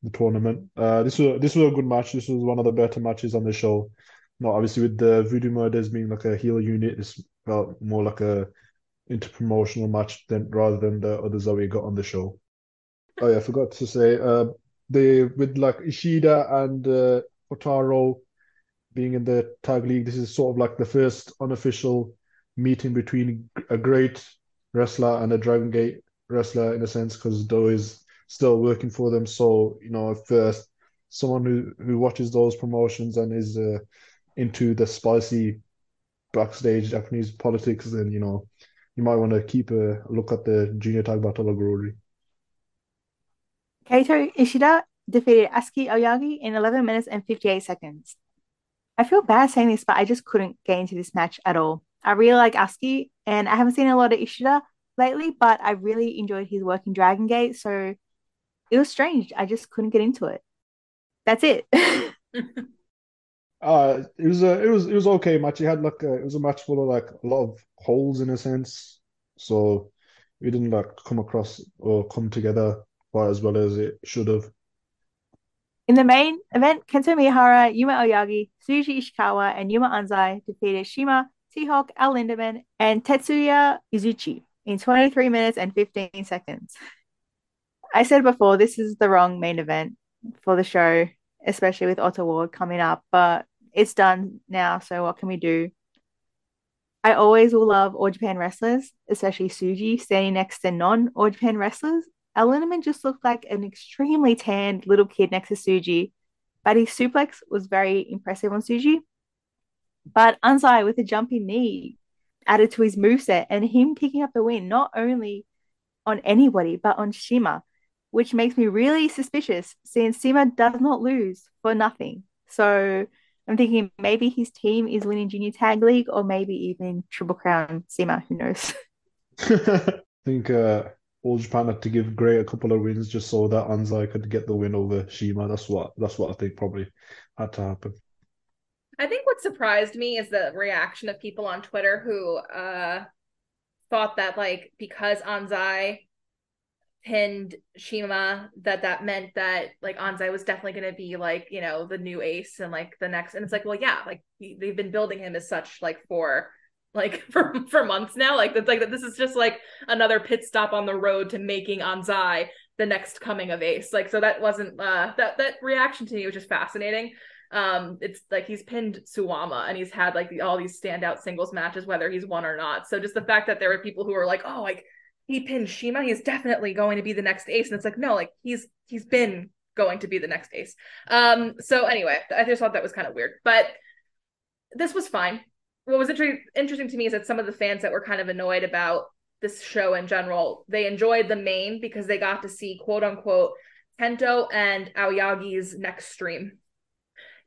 the tournament. Uh, this was this was a good match. This was one of the better matches on the show. Not obviously with the Voodoo Murders being like a heel unit, this felt more like a interpromotional match than rather than the others that we got on the show. Oh yeah, I forgot to say, uh, they with like Ishida and uh, Kotaro being in the tag league, this is sort of like the first unofficial meeting between a GLEAT wrestler and a Dragon Gate wrestler in a sense, because Do is still working for them. So, you know, if uh, someone who, who watches those promotions and is uh, into the spicy backstage Japanese politics, then, you know, you might want to keep a look at the Junior Tag Battle of Glory. Kaito Ishida defeated Atsuki Aoyagi in 11 minutes and 58 seconds. I feel bad saying this, but I just couldn't get into this match at all. I really like Atsuki, and I haven't seen a lot of Ishida lately, but I really enjoyed his work in Dragon Gate, so it was strange. I just couldn't get into it. That's it. Uh, it was a it was it was okay match. It had like a, it was a match full of like a lot of holes in a sense, so we didn't like come across or come together quite as well as it should have. In the main event, Kento Miyahara, Yuma Aoyagi, Shuji Ishikawa, and Yuma Anzai defeated CIMA, T-Hawk, El Lindaman, and Tetsuya Izuchi in 23 minutes and 15 seconds. I said before, this is the wrong main event for the show, especially with Ota Ward coming up, but it's done now, so what can we do? I always will love All Japan wrestlers, especially Suji, standing next to non All Japan wrestlers. Al just looked like an extremely tanned little kid next to Suji, but his suplex was very impressive on Suji. But Anzai with a jumping knee added to his moveset and him picking up the win, not only on anybody, but on CIMA, which makes me really suspicious since CIMA does not lose for nothing. So I'm thinking maybe his team is winning Junior Tag League or maybe even Triple Crown CIMA, who knows? I think uh, All Japan had to give Gray a couple of wins just so that Anzai could get the win over CIMA. That's what that's what I think probably had to happen. I think what surprised me is the reaction of people on Twitter who uh thought that like because Anzai pinned CIMA that that meant that like Anzai was definitely going to be like, you know, the new ace and like the next and it's like, well, yeah, like they've been building him as such like for like for for months now. Like that's like that. this is just like another pit stop on the road to making Anzai the next coming of Ace. Like so that wasn't uh that that reaction to me was just fascinating. Um it's like he's pinned Suwama and he's had like the, all these standout singles matches whether he's won or not. So just the fact that there were people who were like, "Oh, like he pinned CIMA, he's definitely going to be the next Ace." And it's like, "No, like he's he's been going to be the next Ace." Um so anyway, I just thought that was kind of weird. But this was fine. What was inter- interesting to me is that some of the fans that were kind of annoyed about this show in general, they enjoyed the main because they got to see quote unquote Kento and Aoyagi's Nextream.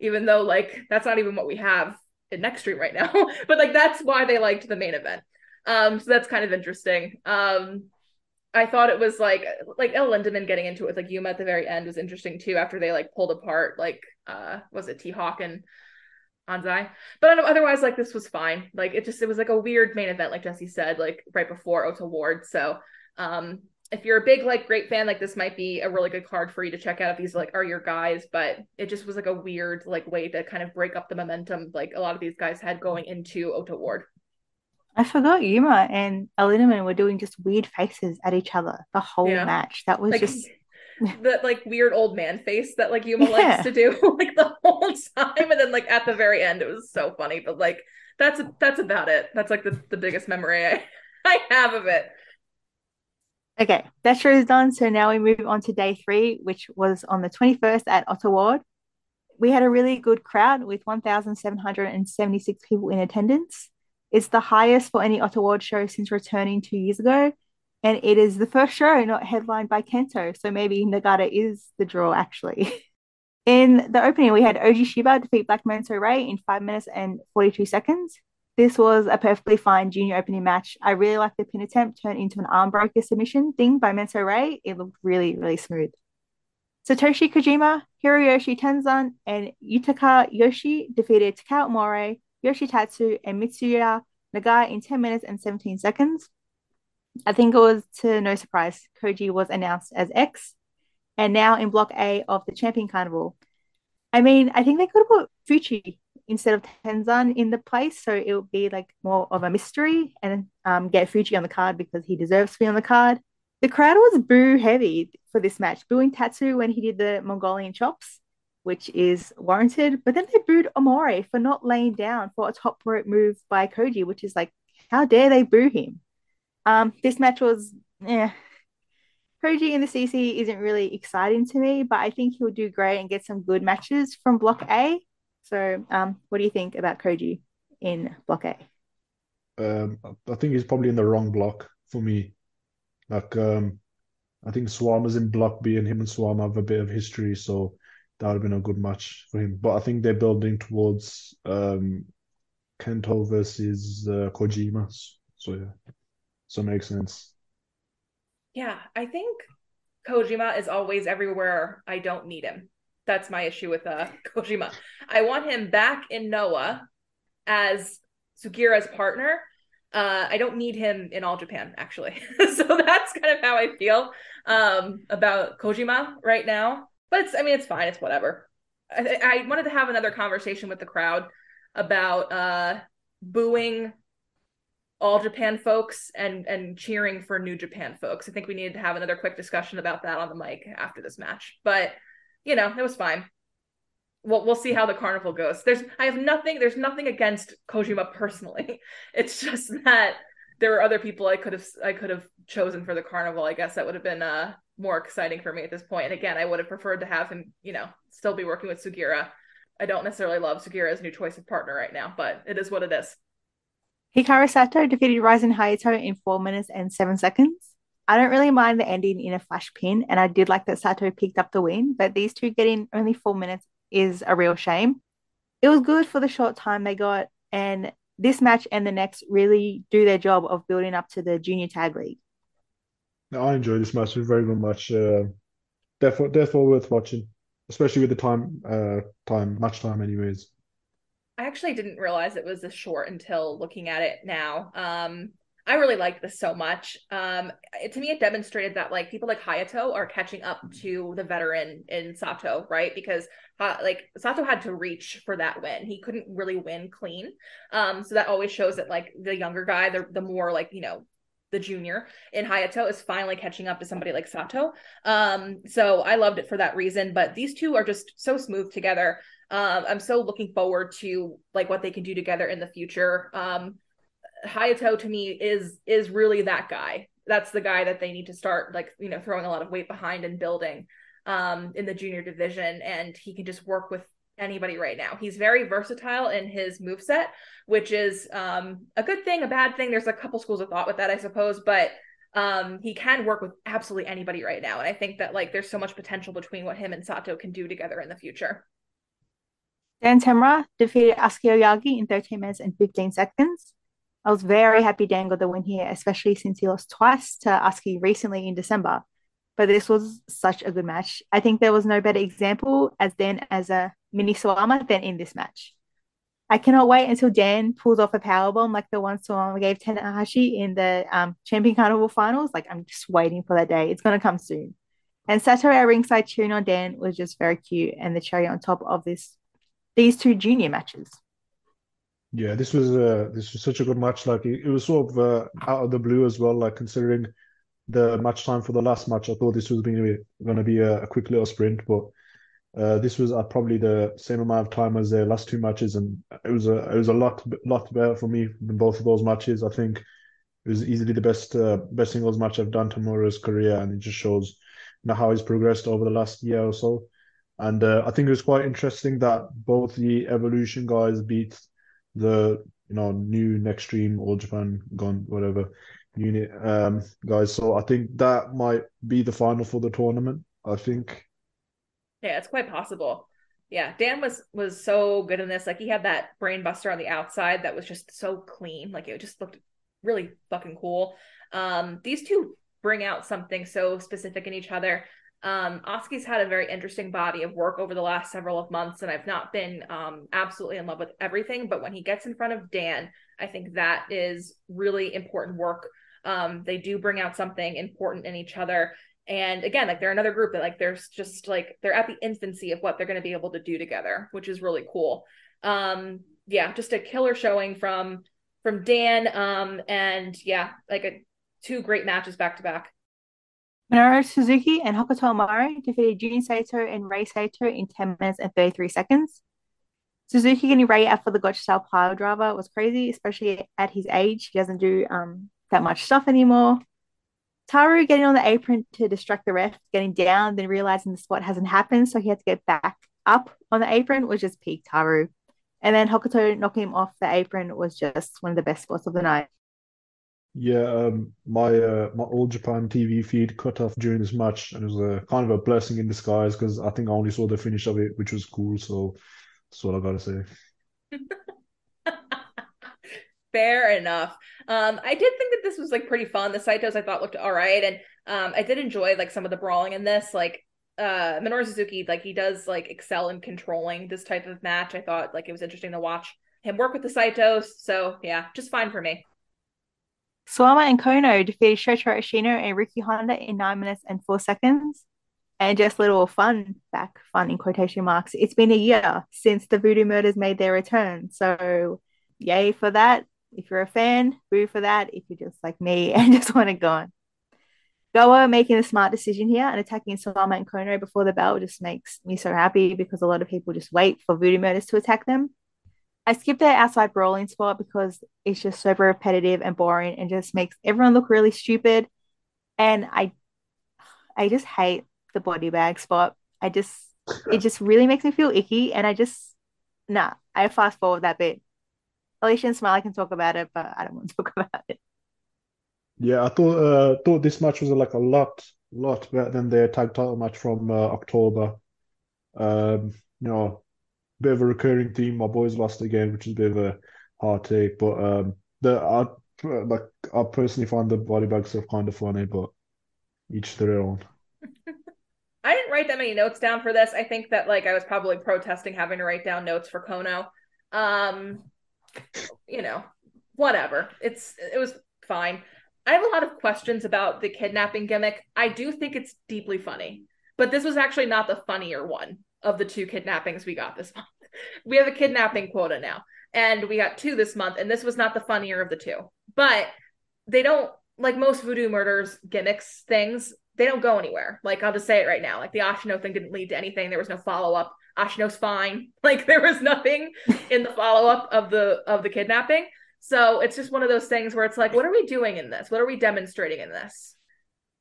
Even though like that's not even what we have in Nextream right now. but like that's why they liked the main event. Um, so that's kind of interesting. Um, I thought it was like like El Lindaman getting into it with like Yuma at the very end was interesting too after they like pulled apart like uh was it T Hawk and Anzai. But otherwise, like this was fine. Like it just it was like a weird main event, like Jesse said, like right before Ota Ward. So um if you're a big like GLEAT fan, like this might be a really good card for you to check out if these like are your guys. But it just was like a weird like way to kind of break up the momentum like a lot of these guys had going into Ota Ward. I forgot Yuma and El Lindaman were doing just weird faces at each other the whole yeah. match. That was like, just that like weird old man face that like Yuma yeah. likes to do like the whole time, and then like at the very end, it was so funny. But like that's that's about it. That's like the the biggest memory I I have of it. Okay, that show is done. So now we move on to day three, which was on the 21st at Ota Ward. We had a really good crowd with 1,776 people in attendance. It's the highest for any Ota Ward show since returning two years ago and it is the first show not headlined by Kento. So maybe Nagata is the draw actually. In the opening, we had Oji Shiba defeat Black Menso-re in 5 minutes and 42 seconds. This was a perfectly fine junior opening match. I really liked the pin attempt turned into an armbreaker submission thing by Menso-re. It looked really, really smooth. Satoshi Kojima, Hiroyoshi Tenzan, and Yutaka Yoshie defeated Takao Omori, Yoshitatsu, and Mitsuya Nagai in 10 minutes and 17 seconds. I think it was to no surprise, Koji was announced as X and now in Block A of the Champion Carnival. I mean, I think they could have put Fuchi instead of Tenzan in the place, so it would be like more of a mystery and um, get Fuchi on the card because he deserves to be on the card. The crowd was boo heavy for this match, booing Tatsu when he did the Mongolian chops, which is warranted. But then they booed Omori for not laying down for a top rope move by Koji, which is like, how dare they boo him? Um, this match was, yeah. Koji in the CC isn't really exciting to me, but I think he'll do great and get some good matches from Block A. So, um, what do you think about Koji in Block A? Um, I think he's probably in the wrong block for me. Like, um, I think Suwama's in Block B, and him and Suwama have a bit of history, so that would have been a good match for him. But I think they're building towards um, Kento versus uh, Kojima. So yeah. So it makes sense. Yeah, I think Kojima is always everywhere I don't need him. That's my issue with uh, Kojima. I want him back in Noah as Sugiura's partner. Uh, I don't need him in all Japan, actually. so that's kind of how I feel um, about Kojima right now. But it's, I mean, it's fine. It's whatever. I, I wanted to have another conversation with the crowd about uh, booing all Japan folks and and cheering for New Japan folks. I think we needed to have another quick discussion about that on the mic after this match. But you know, it was fine. We'll we'll see how the carnival goes. There's I have nothing there's nothing against Kojima personally. It's just that there were other people I could have I could have chosen for the carnival. I guess that would have been uh more exciting for me at this point. And again, I would have preferred to have him, you know, still be working with Sugiura. I don't necessarily love Sugiura's new choice of partner right now, but it is what it is. Hikaru Sato defeated Rising Hayato in 4 minutes and 7 seconds. I don't really mind the ending in a flash pin, and I did like that Sato picked up the win, but these two getting only 4 minutes is a real shame. It was good for the short time they got, and this match and the next really do their job of building up to the Junior Tag League. I enjoyed this match. Very good match. Uh, therefore, therefore worth watching, especially with the time, uh, time match time, anyways. I actually didn't realize it was this short until looking at it now. Um, I really liked this so much. Um, it, to me, it demonstrated that like people like Hayato are catching up to the veteran in Sato, right? Because uh, like Sato had to reach for that win. He couldn't really win clean. Um, so that always shows that like the younger guy, the the more like you know the junior in Hayato is finally catching up to somebody like Sato. Um, so I loved it for that reason. But these two are just so smooth together. Um, I'm so looking forward to like what they can do together in the future. Um, Hayato to me is is really that guy. That's the guy that they need to start like you know throwing a lot of weight behind and building um, in the junior division, and he can just work with anybody right now. He's very versatile in his move set, which is um, a good thing, a bad thing. There's a couple schools of thought with that, I suppose, but um, he can work with absolutely anybody right now, and I think that like there's so much potential between what him and Sato can do together in the future. Dan Tamura defeated Atsuki Aoyagi in 13 minutes and 15 seconds. I was very happy Dan got the win here, especially since he lost twice to Atsuki recently in December. But this was such a good match. I think there was no better example as Dan as a mini Suwama than in this match. I cannot wait until Dan pulls off a powerbomb like the one Suwama gave Tanahashi in the um, Champion Carnival finals. Like I'm just waiting for that day. It's gonna come soon. And Sato at ringside cheering on Dan was just very cute and the cherry on top of this these two junior matches. Yeah, this was uh, this was such a good match. Like it, it was sort of uh, out of the blue as well. Like considering the match time for the last match, I thought this was going to be a, a, quick little sprint, but uh, this was at probably the same amount of time as the last two matches, and it was a it was a lot lot better for me than both of those matches. I think it was easily the best uh, best singles match I've done to Tamura's career, and it just shows you know how he's progressed over the last year or so. And uh, I think it was quite interesting that both the Evolution guys beat the you know new next stream all Japan gone whatever unit um guys. So I think that might be the final for the tournament. I think. Yeah, it's quite possible. Yeah, Dan was was so good in this. Like he had that brain buster on the outside that was just so clean. Like it just looked really fucking cool. Um, these two bring out something so specific in each other. Um, Atsuki's had a very interesting body of work over the last several of months, and I've not been um, absolutely in love with everything. But when he gets in front of Dan, I think that is really important work. Um, they do bring out something important in each other. And again, like they're another group that like there's just like they're at the infancy of what they're going to be able to do together, which is really cool. Um, yeah, just a killer showing from from Dan. Um, and yeah, like a two great matches back to back. Minoru Suzuki and Hokuto Omori defeated Jun Saito and Rei Saito in 10 minutes and 33 seconds. Suzuki getting Rei out for the gotcha style pile driver was crazy, especially at his age. He doesn't do um, that much stuff anymore. Taru getting on the apron to distract the ref, getting down, then realizing the spot hasn't happened, so he had to get back up on the apron, which is peak Taru. And then Hokuto knocking him off the apron was just one of the best spots of the night. Yeah, um, my uh, my old Japan TV feed cut off during this match, and it was a kind of a blessing in disguise because I think I only saw the finish of it, which was cool. So that's what I gotta say. Fair enough. Um, I did think that this was like pretty fun. The Saitos I thought looked all right, and um, I did enjoy like some of the brawling in this. Like uh, Minoru Suzuki, like he does like excel in controlling this type of match. I thought like it was interesting to watch him work with the Saitos. So yeah, just fine for me. Suwama and Kono defeated Shotaro Ashino and Riki Honda in 9 minutes and 4 seconds. And just a little fun back, fun in quotation marks. It's been a year since the Voodoo Murders made their return. So, yay for that. If you're a fan, boo for that. If you're just like me and just want to go on. Goa making a smart decision here and attacking Suwama and Kono before the bell just makes me so happy because a lot of people just wait for Voodoo Murders to attack them. I skipped the outside brawling spot because it's just super repetitive and boring and just makes everyone look really stupid. And I I just hate the body bag spot. I just it just really makes me feel icky and I just nah, I fast forward that bit. Alicia and Smiley can talk about it, but I don't want to talk about it. Yeah, I thought uh, thought this match was like a lot lot better than their tag title match from uh, October. Um, you know, bit of a recurring theme. My boys lost again, which is a bit of a heartache. But um, the I like I personally find the body bag stuff kind of funny, but each their own. I didn't write that many notes down for this. I think that like I was probably protesting having to write down notes for Kono. Um, you know, whatever. It's it was fine. I have a lot of questions about the kidnapping gimmick. I do think it's deeply funny, but this was actually not the funnier one of the two kidnappings we got this month. We have a kidnapping quota now, and we got two this month, and this was not the funnier of the two. But they don't like most voodoo murders gimmicks things. They don't go anywhere. Like I'll just say it right now. Like the Ashino thing didn't lead to anything. There was no follow up. Ashino's fine. Like there was nothing in the follow up of the of the kidnapping. So it's just one of those things where it's like, what are we doing in this? What are we demonstrating in this?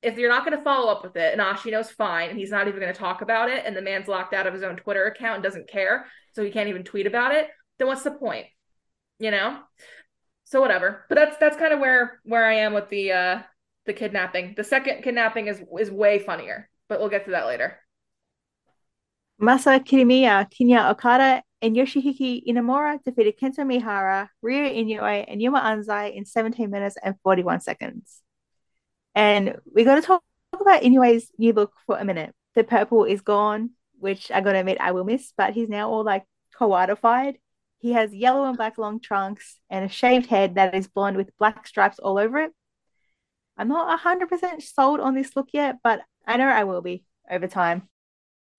If you're not going to follow up with it, and Ashino's fine, and he's not even going to talk about it, and the man's locked out of his own Twitter account and doesn't care, so he can't even tweet about it, then what's the point? You know? So whatever. But that's that's kind of where where I am with the uh the kidnapping. The second kidnapping is is way funnier, but we'll get to that later. Masa Kitamiya, Kinya Okada, and Yoshiki Inamura defeated Kento Miyahara, Ryo Inoue, and Yuma Anzai in 17 minutes and 41 seconds. And we got to talk about Inoue's new look for a minute. The purple is gone, which I gotta admit I will miss, but he's now all like Kawada-fied. He has yellow and black long trunks and a shaved head that is blonde with black stripes all over it. I'm not 100% sold on this look yet, but I know I will be over time.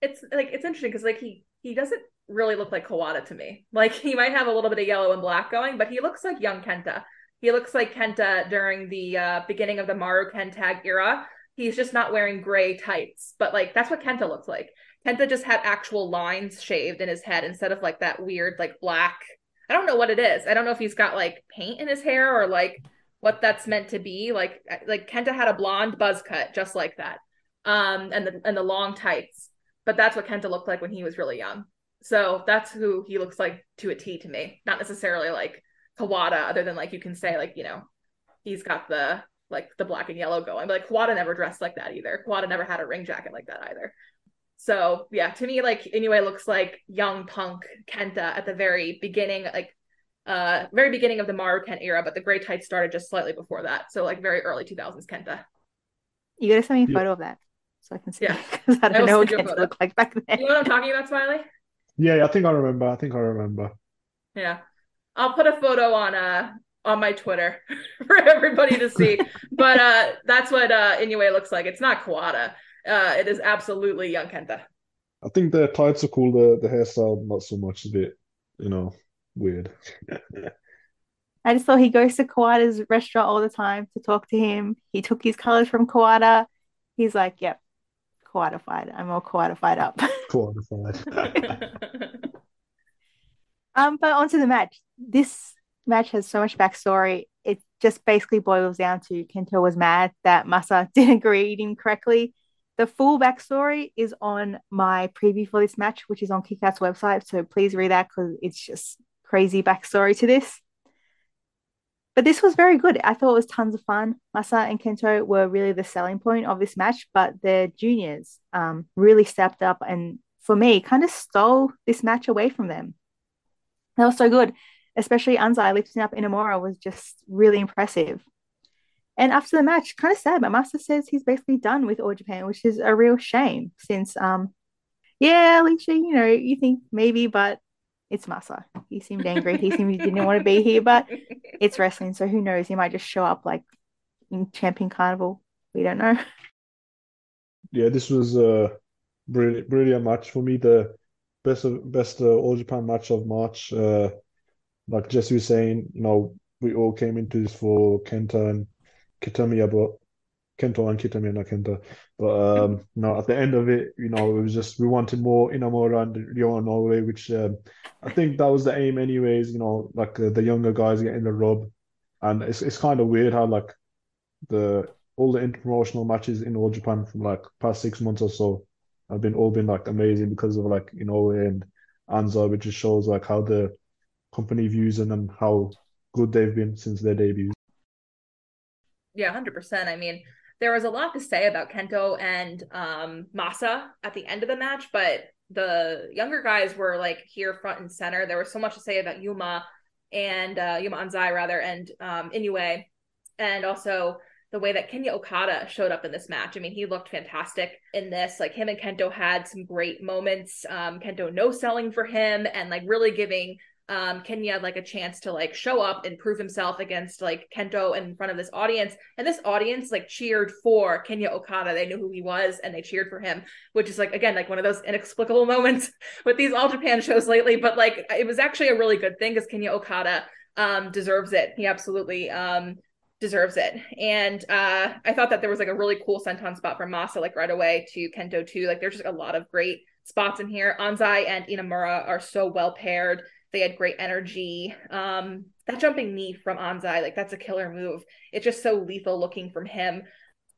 It's like it's interesting because like he he doesn't really look like Kawada to me. Like he might have a little bit of yellow and black going, but he looks like young Kenta. He looks like Kenta during the uh, beginning of the Maru Ken tag era. He's just not wearing gray tights, but like that's what Kenta looks like. Kenta just had actual lines shaved in his head instead of like that weird like black. I don't know what it is. I don't know if he's got like paint in his hair or like what that's meant to be. Like like Kenta had a blonde buzz cut just like that. Um and the and the long tights. But that's what Kenta looked like when he was really young. So that's who he looks like to a T to me. Not necessarily like Kawada, other than like you can say like, you know, he's got the like the black and yellow going. But like Kawada never dressed like that either. Kawada never had a ring jacket like that either. So yeah, to me, like Inoue looks like young punk Kenta at the very beginning, like uh very beginning of the Maru Ken era, but the gray tights started just slightly before that. So like very early 2000s Kenta. You gotta send me a photo of that so I can see. Yeah. because I I don't will know what send you Kenta looked like back then. You know what I'm talking about, Smiley? Yeah, yeah, I think I remember. I think I remember. Yeah. I'll put a photo on uh on my Twitter for everybody to see. but uh that's what uh Inoue looks like. It's not Kawada. Uh it is absolutely young Kenta. I think the tights are cool. The the hairstyle not so much. A bit, you know, weird. I just thought he goes to Kawada's restaurant all the time to talk to him. He took his colors from Kawada. He's like, yep, Kawada-fied. I'm all Kawada-fied up. Qualified. Um, but onto the match. This match has so much backstory. It just basically boils down to Kento was mad that Masa didn't greet him correctly. The full backstory is on my preview for this match, which is on Kickout's website. So please read that because it's just crazy backstory to this. But this was very good. I thought it was tons of fun. Masa and Kento were really the selling point of this match, but the juniors um, really stepped up and, for me, kind of stole this match away from them. That was so good, especially Anzai lifting up Inamura was just really impressive. And after the match, kind of sad, but Masa says he's basically done with All Japan, which is a real shame since, um, yeah, Alicia, you know, you think maybe, but it's Masa. He seemed angry. He seemed he didn't want to be here, but it's wrestling, so who knows? He might just show up like in Champion Carnival. We don't know. Yeah, this was a brilliant, brilliant match for me. The best of best uh, All Japan match of March. Uh, like Jesse was saying, you know, we all came into this for Kenta and Kitamiya, but Kento and Kitamiya, not Kenta. But um, you know, at the end of it, you know, it was just we wanted more Inamura and Ryo and Norway, which um, I think that was the aim, anyways. You know, like uh, the younger guys getting the rub, and it's it's kind of weird how like the all the interpromotional matches in All Japan from like past six months or so have been all been like amazing because of like you know and Anza, which just shows like how the company views them and how good they've been since their debut. Yeah, 100%. I mean, there was a lot to say about Kento and um, Masa at the end of the match, but the younger guys were like here front and center. There was so much to say about Yuma and uh, Yuma Anzai, rather, and um, Inoue, and also the way that Kenya Okada showed up in this match. I mean, he looked fantastic in this. Like him and Kento had some great moments. Um, Kento no selling for him and like really giving um, Kenya like a chance to like show up and prove himself against like Kento in front of this audience. And this audience like cheered for Kenya Okada. They knew who he was and they cheered for him, which is like again like one of those inexplicable moments with these All Japan shows lately. But like it was actually a really good thing because Kenya Okada um, deserves it. He absolutely um, deserves it. And uh, I thought that there was like a really cool senton spot from Masa, like right away to Kento too. Like there's just a lot of great spots in here. Anzai and Inamura are so well paired. They had great energy. Um, that jumping knee from Anzai, like that's a killer move. It's just so lethal looking from him.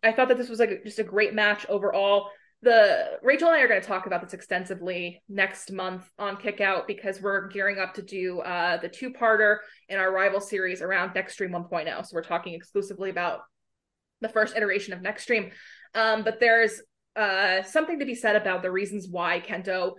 I thought that this was like just a great match overall. The Rachel and I are going to talk about this extensively next month on Kickout because we're gearing up to do uh, the two-parter in our rival series around Nextream 1.0. So we're talking exclusively about the first iteration of Nextream. Um, but there's uh, something to be said about the reasons why Kento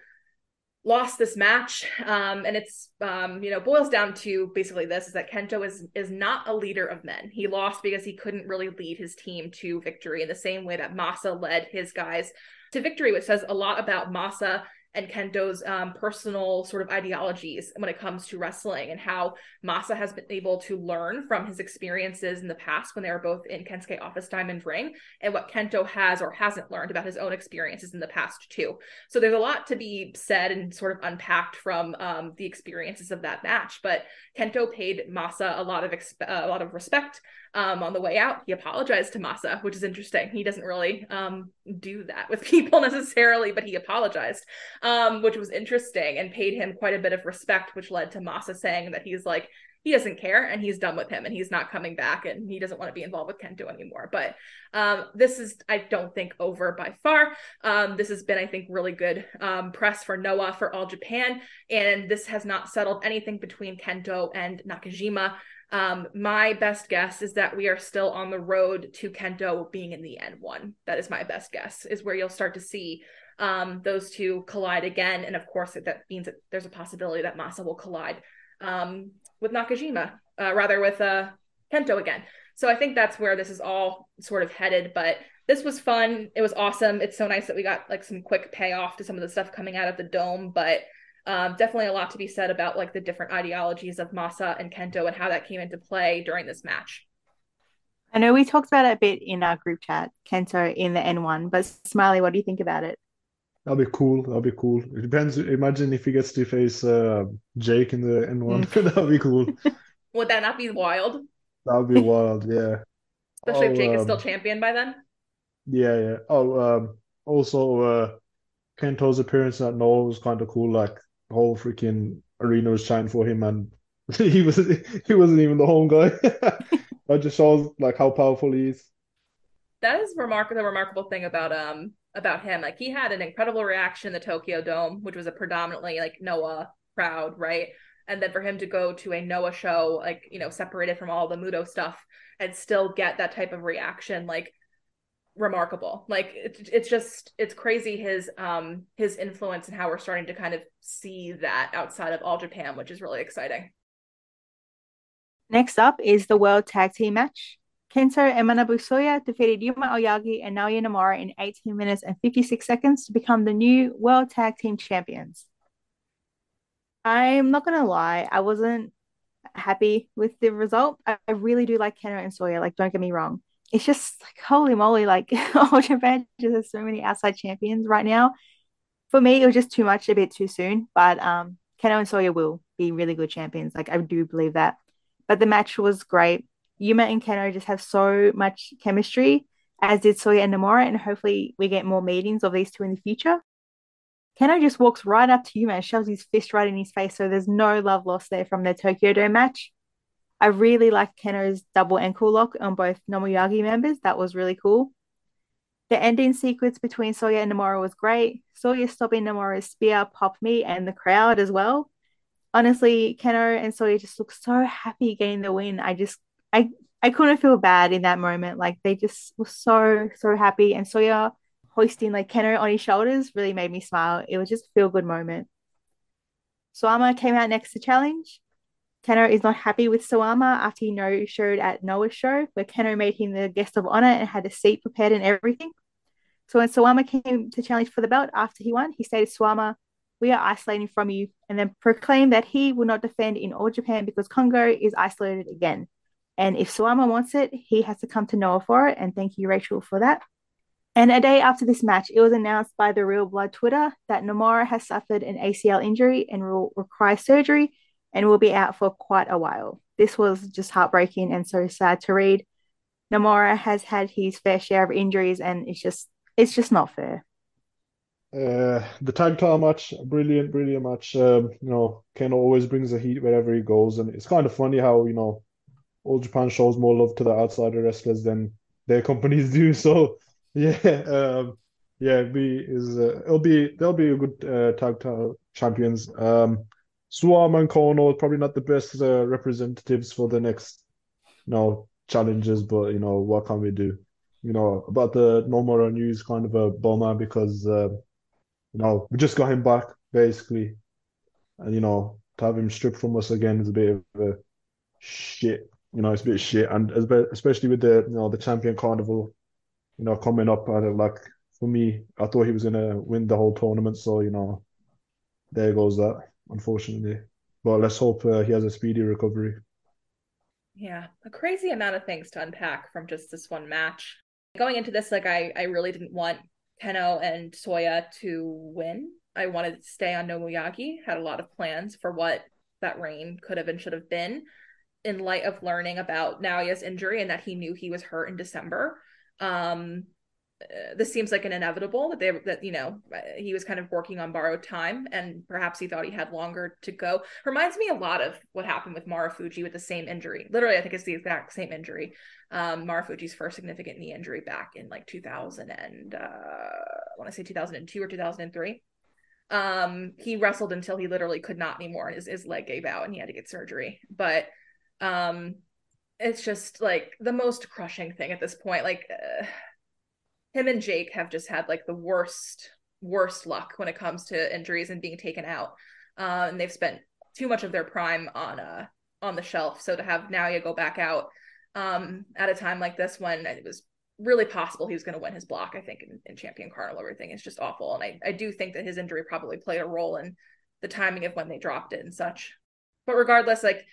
lost this match um, and it's um, you know boils down to basically this is that kento is is not a leader of men. He lost because he couldn't really lead his team to victory in the same way that masa led his guys to victory which says a lot about masa and Kento's um, personal sort of ideologies when it comes to wrestling and how Masa has been able to learn from his experiences in the past when they were both in Kensuke Office Diamond Ring and what Kento has or hasn't learned about his own experiences in the past too. So there's a lot to be said and sort of unpacked from um, the experiences of that match. But Kento paid Masa a lot of exp- uh, a lot of respect um, on the way out, he apologized to Masa, which is interesting. He doesn't really um, do that with people necessarily, but he apologized, um, which was interesting and paid him quite a bit of respect, which led to Masa saying that he's like, he doesn't care and he's done with him and he's not coming back and he doesn't want to be involved with Kento anymore. But um, this is, I don't think, over by far. Um, this has been, I think, really good um, press for Noah for All Japan. And this has not settled anything between Kento and Nakajima. Um, my best guess is that we are still on the road to Kento being in the N1. That is my best guess, is where you'll start to see um, those two collide again. And of course, that means that there's a possibility that Masa will collide um, with Nakajima, uh, rather with uh, Kento again. So I think that's where this is all sort of headed. But this was fun. It was awesome. It's so nice that we got like some quick payoff to some of the stuff coming out of the dome. But um, definitely a lot to be said about like the different ideologies of Masa and Kento and how that came into play during this match. I know we talked about it a bit in our group chat, Kento in the N1, but Smiley, what do you think about it? That'll be cool. That'll be cool. It depends. Imagine if he gets to face uh, Jake in the N1. Mm. That'll be cool. Would that not be wild? That would be wild, yeah. Especially oh, if Jake um, is still champion by then. Yeah, yeah. Oh, um, also, uh, Kento's appearance at Noah was kind of cool. Like whole freaking arena was chanting for him, and he was he wasn't even the home guy. that just shows like how powerful he is. That is remarkable. The remarkable thing about um about him, like he had an incredible reaction in the Tokyo Dome, which was a predominantly like Noah crowd, right? And then for him to go to a Noah show, like you know, separated from all the Muto stuff, and still get that type of reaction, like remarkable. Like it, it's just it's crazy his um his influence and how we're starting to kind of see that outside of all japan which is really exciting. Next up is the world tag team match. Kenoh and manabu soya defeated yuma aoyagi and naoya nomura in 18 minutes and 56 seconds to become the new world tag team champions. I'm not gonna lie i wasn't happy with the result. I, I really do like kenoh and soya like don't get me wrong it's just like holy moly, like All Japan just has so many outside champions right now. For me, it was just too much, a bit too soon. But um, Kenoh and Soya will be really good champions. Like I do believe that. But the match was great. Yuma and Kenoh just have so much chemistry, as did Soya and Nomura, and hopefully we get more meetings of these two in the future. Kenoh just walks right up to Yuma and shoves his fist right in his face, so there's no love lost there from the Tokyo Dome match. I really liked Kenoh's double ankle lock on both Nomuyagi members. That was really cool. The ending sequence between Soya and Nomura was great. Soya stopping Nomura's spear popped me and the crowd as well. Honestly, Kenoh and Soya just looked so happy getting the win. I just I I couldn't feel bad in that moment. Like they just were so so happy. And Soya hoisting like Keno on his shoulders really made me smile. It was just a feel good moment. Suwama came out next to challenge. Kenoh is not happy with Suwama after he no showed at Noah's show, where Kenoh made him the guest of honor and had a seat prepared and everything. So when Suwama came to challenge for the belt after he won, he stated Suwama we are isolating from you, and then proclaim that he will not defend in All Japan because Kongo is isolated again. And if Suwama wants it, he has to come to Noah for it. And thank you, Rachel, for that. And a day after this match, it was announced by the Real Blood Twitter that Nomura has suffered an ACL injury and will require surgery and will be out for quite a while. This was just heartbreaking and so sad to read. Nomura has had his fair share of injuries and it's just it's just not fair. Uh, the tag title match, brilliant, brilliant match. Um, you know, Ken always brings the heat wherever he goes, and it's kind of funny how you know, All Japan shows more love to the outsider wrestlers than their companies do. So yeah, um, yeah, be is uh, it'll be they'll be a good uh, tag title champions. Um, Suwama and Kono probably not the best uh, representatives for the next, you know, challenges, but you know what can we do? You know about the Nomura news, kind of a bummer because. Uh, you know, we just got him back basically, and you know, to have him stripped from us again is a bit of a shit. You know, it's a bit shit, and especially with the you know the champion carnival, you know, coming up. And like for me, I thought he was gonna win the whole tournament, so you know, there goes that. Unfortunately, but let's hope uh, he has a speedy recovery. Yeah, a crazy amount of things to unpack from just this one match. Going into this, like I, I really didn't want Kenoh and Soya to win. I wanted to stay on Nomuyagi, had a lot of plans for what that reign could have and should have been in light of learning about Naoya's injury and that he knew he was hurt in December. Um, uh, this seems like an inevitable that they that you know he was kind of working on borrowed time and perhaps he thought he had longer to go. Reminds me a lot of what happened with Marufuji with the same injury. Literally i think it's the exact same injury. Um Marufuji's first significant knee injury back in like 2000 and uh i want to say 2002 or 2003 um he wrestled until he literally could not anymore and his, his leg gave out and he had to get surgery. But um it's just like the most crushing thing at this point. Like uh, him and Jake have just had like the worst worst luck when it comes to injuries and being taken out. Uh, and they've spent too much of their prime on uh on the shelf. So to have Naoya go back out um at a time like this when it was really possible he was going to win his block, I think, in, in Champion Carnival, everything is just awful. And I, I do think that his injury probably played a role in the timing of when they dropped it and such. But regardless, like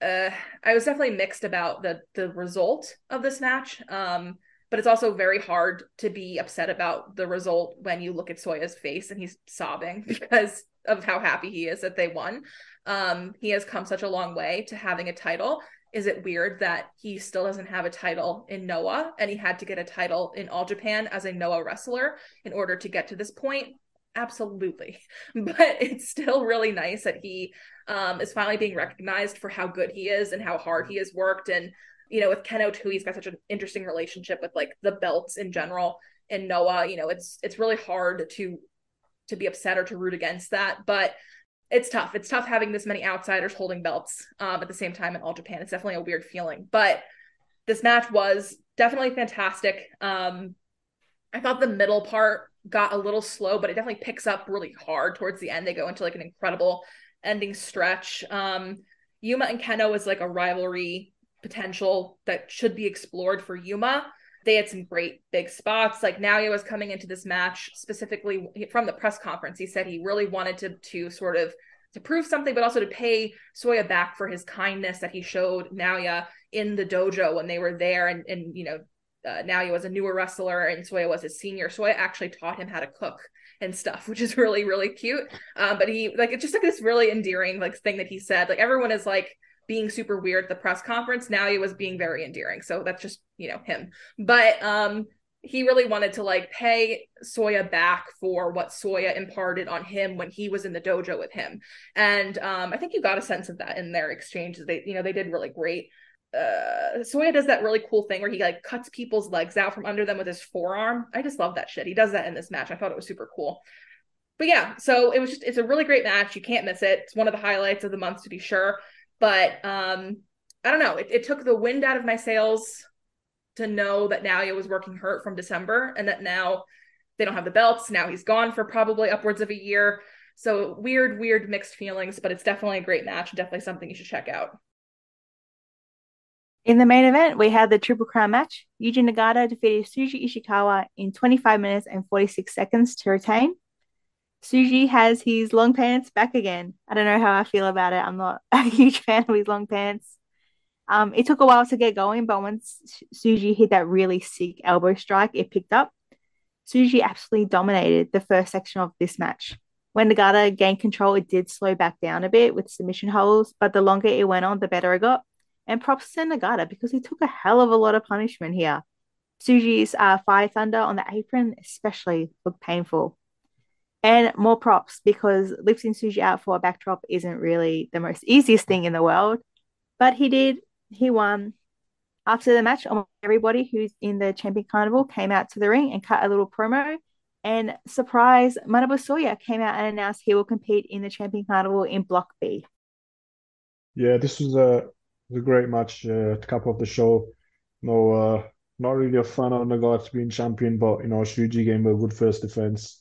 uh I was definitely mixed about the the result of this match. Um but it's also very hard to be upset about the result when you look at Soya's face and he's sobbing because of how happy he is that they won. Um, he has come such a long way to having a title. Is it weird that he still doesn't have a title in Noah and he had to get a title in All Japan as a Noah wrestler in order to get to this point? Absolutely. But it's still really nice that he um, is finally being recognized for how good he is and how hard he has worked and you know, with Kenoh too, he's got such an interesting relationship with like the belts in general. And Noah, you know, it's it's really hard to to be upset or to root against that, but it's tough. It's tough having this many outsiders holding belts um, at the same time in All Japan. It's definitely a weird feeling, but this match was definitely fantastic. Um, I thought the middle part got a little slow, but it definitely picks up really hard towards the end. They go into like an incredible ending stretch. Um, Yuma and Kenoh was like a rivalry potential that should be explored for Yuma. They had some great big spots. Like Naoya was coming into this match specifically from the press conference. He said he really wanted to to sort of to prove something, but also to pay Soya back for his kindness that he showed Naoya in the dojo when they were there. And and you know, uh, Naoya was a newer wrestler and Soya was his senior. Soya actually taught him how to cook and stuff, which is really really cute. Um, but he like it's just like this really endearing like thing that he said. Like everyone is like being super weird at the press conference. Now he was being very endearing. So that's just, you know, him. But um he really wanted to like pay Soya back for what Soya imparted on him when he was in the dojo with him. And um I think you got a sense of that in their exchanges. They, you know, they did really great. Uh Soya does that really cool thing where he like cuts people's legs out from under them with his forearm. I just love that shit. He does that in this match. I thought it was super cool but yeah, so it was just it's a really great match. You can't miss it. It's one of the highlights of the month to be sure. But um, I don't know. It, it took the wind out of my sails to know that Naoya was working hurt from December and that now they don't have the belts. Now he's gone for probably upwards of a year. So weird, weird mixed feelings, but it's definitely a great match. Definitely something you should check out. In the main event, we had the Triple Crown match. Yuji Nagata defeated Shuji Ishikawa in 25 minutes and 46 seconds to retain. Suji has his long pants back again. I don't know how I feel about it. I'm not a huge fan of his long pants. Um, it took a while to get going, but once Suji hit that really sick elbow strike, it picked up. Suji absolutely dominated the first section of this match. When Nagata gained control, it did slow back down a bit with submission holds, but the longer it went on, the better it got. And props to Nagata because he took a hell of a lot of punishment here. Suji's uh, Fire Thunder on the apron, especially, looked painful. And more props because lifting Suji out for a backdrop isn't really the most easiest thing in the world. But he did, he won. After the match, almost everybody who's in the Champion Carnival came out to the ring and cut a little promo. And surprise, Manabu Soya came out and announced he will compete in the Champion Carnival in Block B. Yeah, this was a, was a great match uh, to cap off the show. No, uh, not really a fan of Nagata being champion, but you know, Shuji gave a good first defense.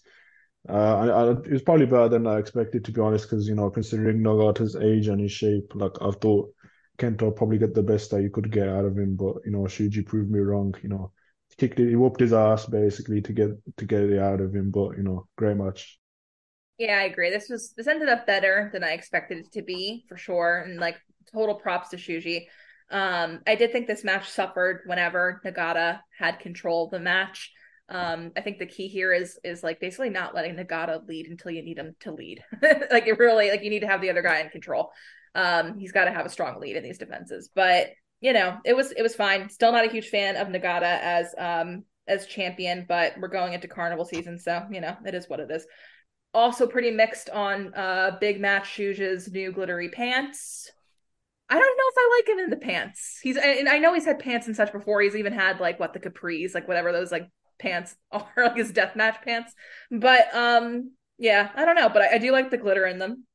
Uh, I, I, it was probably better than I expected, to be honest, because you know, considering Nagata's age and his shape, like I thought Kento probably get the best that you could get out of him, but you know, Shuji proved me wrong. You know, he kicked it, he whooped his ass basically to get to get it out of him. But you know, great match. Yeah, I agree. This was this ended up better than I expected it to be for sure, and like total props to Shuji. Um, I did think this match suffered whenever Nagata had control of the match. Um, I think the key here is is like basically not letting Nagata lead until you need him to lead. like it really like you need to have the other guy in control. Um, he's got to have a strong lead in these defenses. But you know, it was it was fine. Still not a huge fan of Nagata as um as champion, but we're going into carnival season, so you know, it is what it is. Also pretty mixed on uh big match Shuji's new glittery pants. I don't know if I like him in the pants. He's and I know he's had pants and such before. He's even had like what the capris, like whatever those like pants are, like his death match pants. But um, yeah, I don't know, but I, I do like the glitter in them.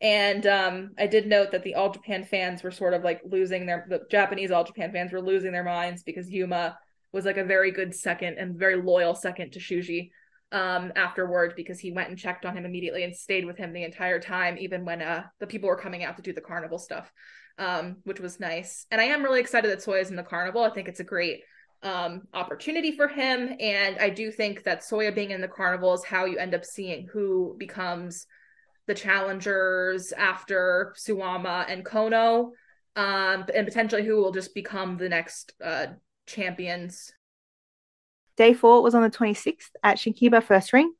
And um, I did note that the All Japan fans were sort of like losing their the Japanese All Japan fans were losing their minds because Yuma was like a very good second and very loyal second to Shuji um afterward because he went and checked on him immediately and stayed with him the entire time even when uh the people were coming out to do the carnival stuff um which was nice and i am really excited that soya is in the carnival i think it's a great um opportunity for him and i do think that soya being in the carnival is how you end up seeing who becomes the challengers after Suwama and Kono, um, and potentially who will just become the next uh, champions. Day four was on the 26th at Shinkiba First Ring.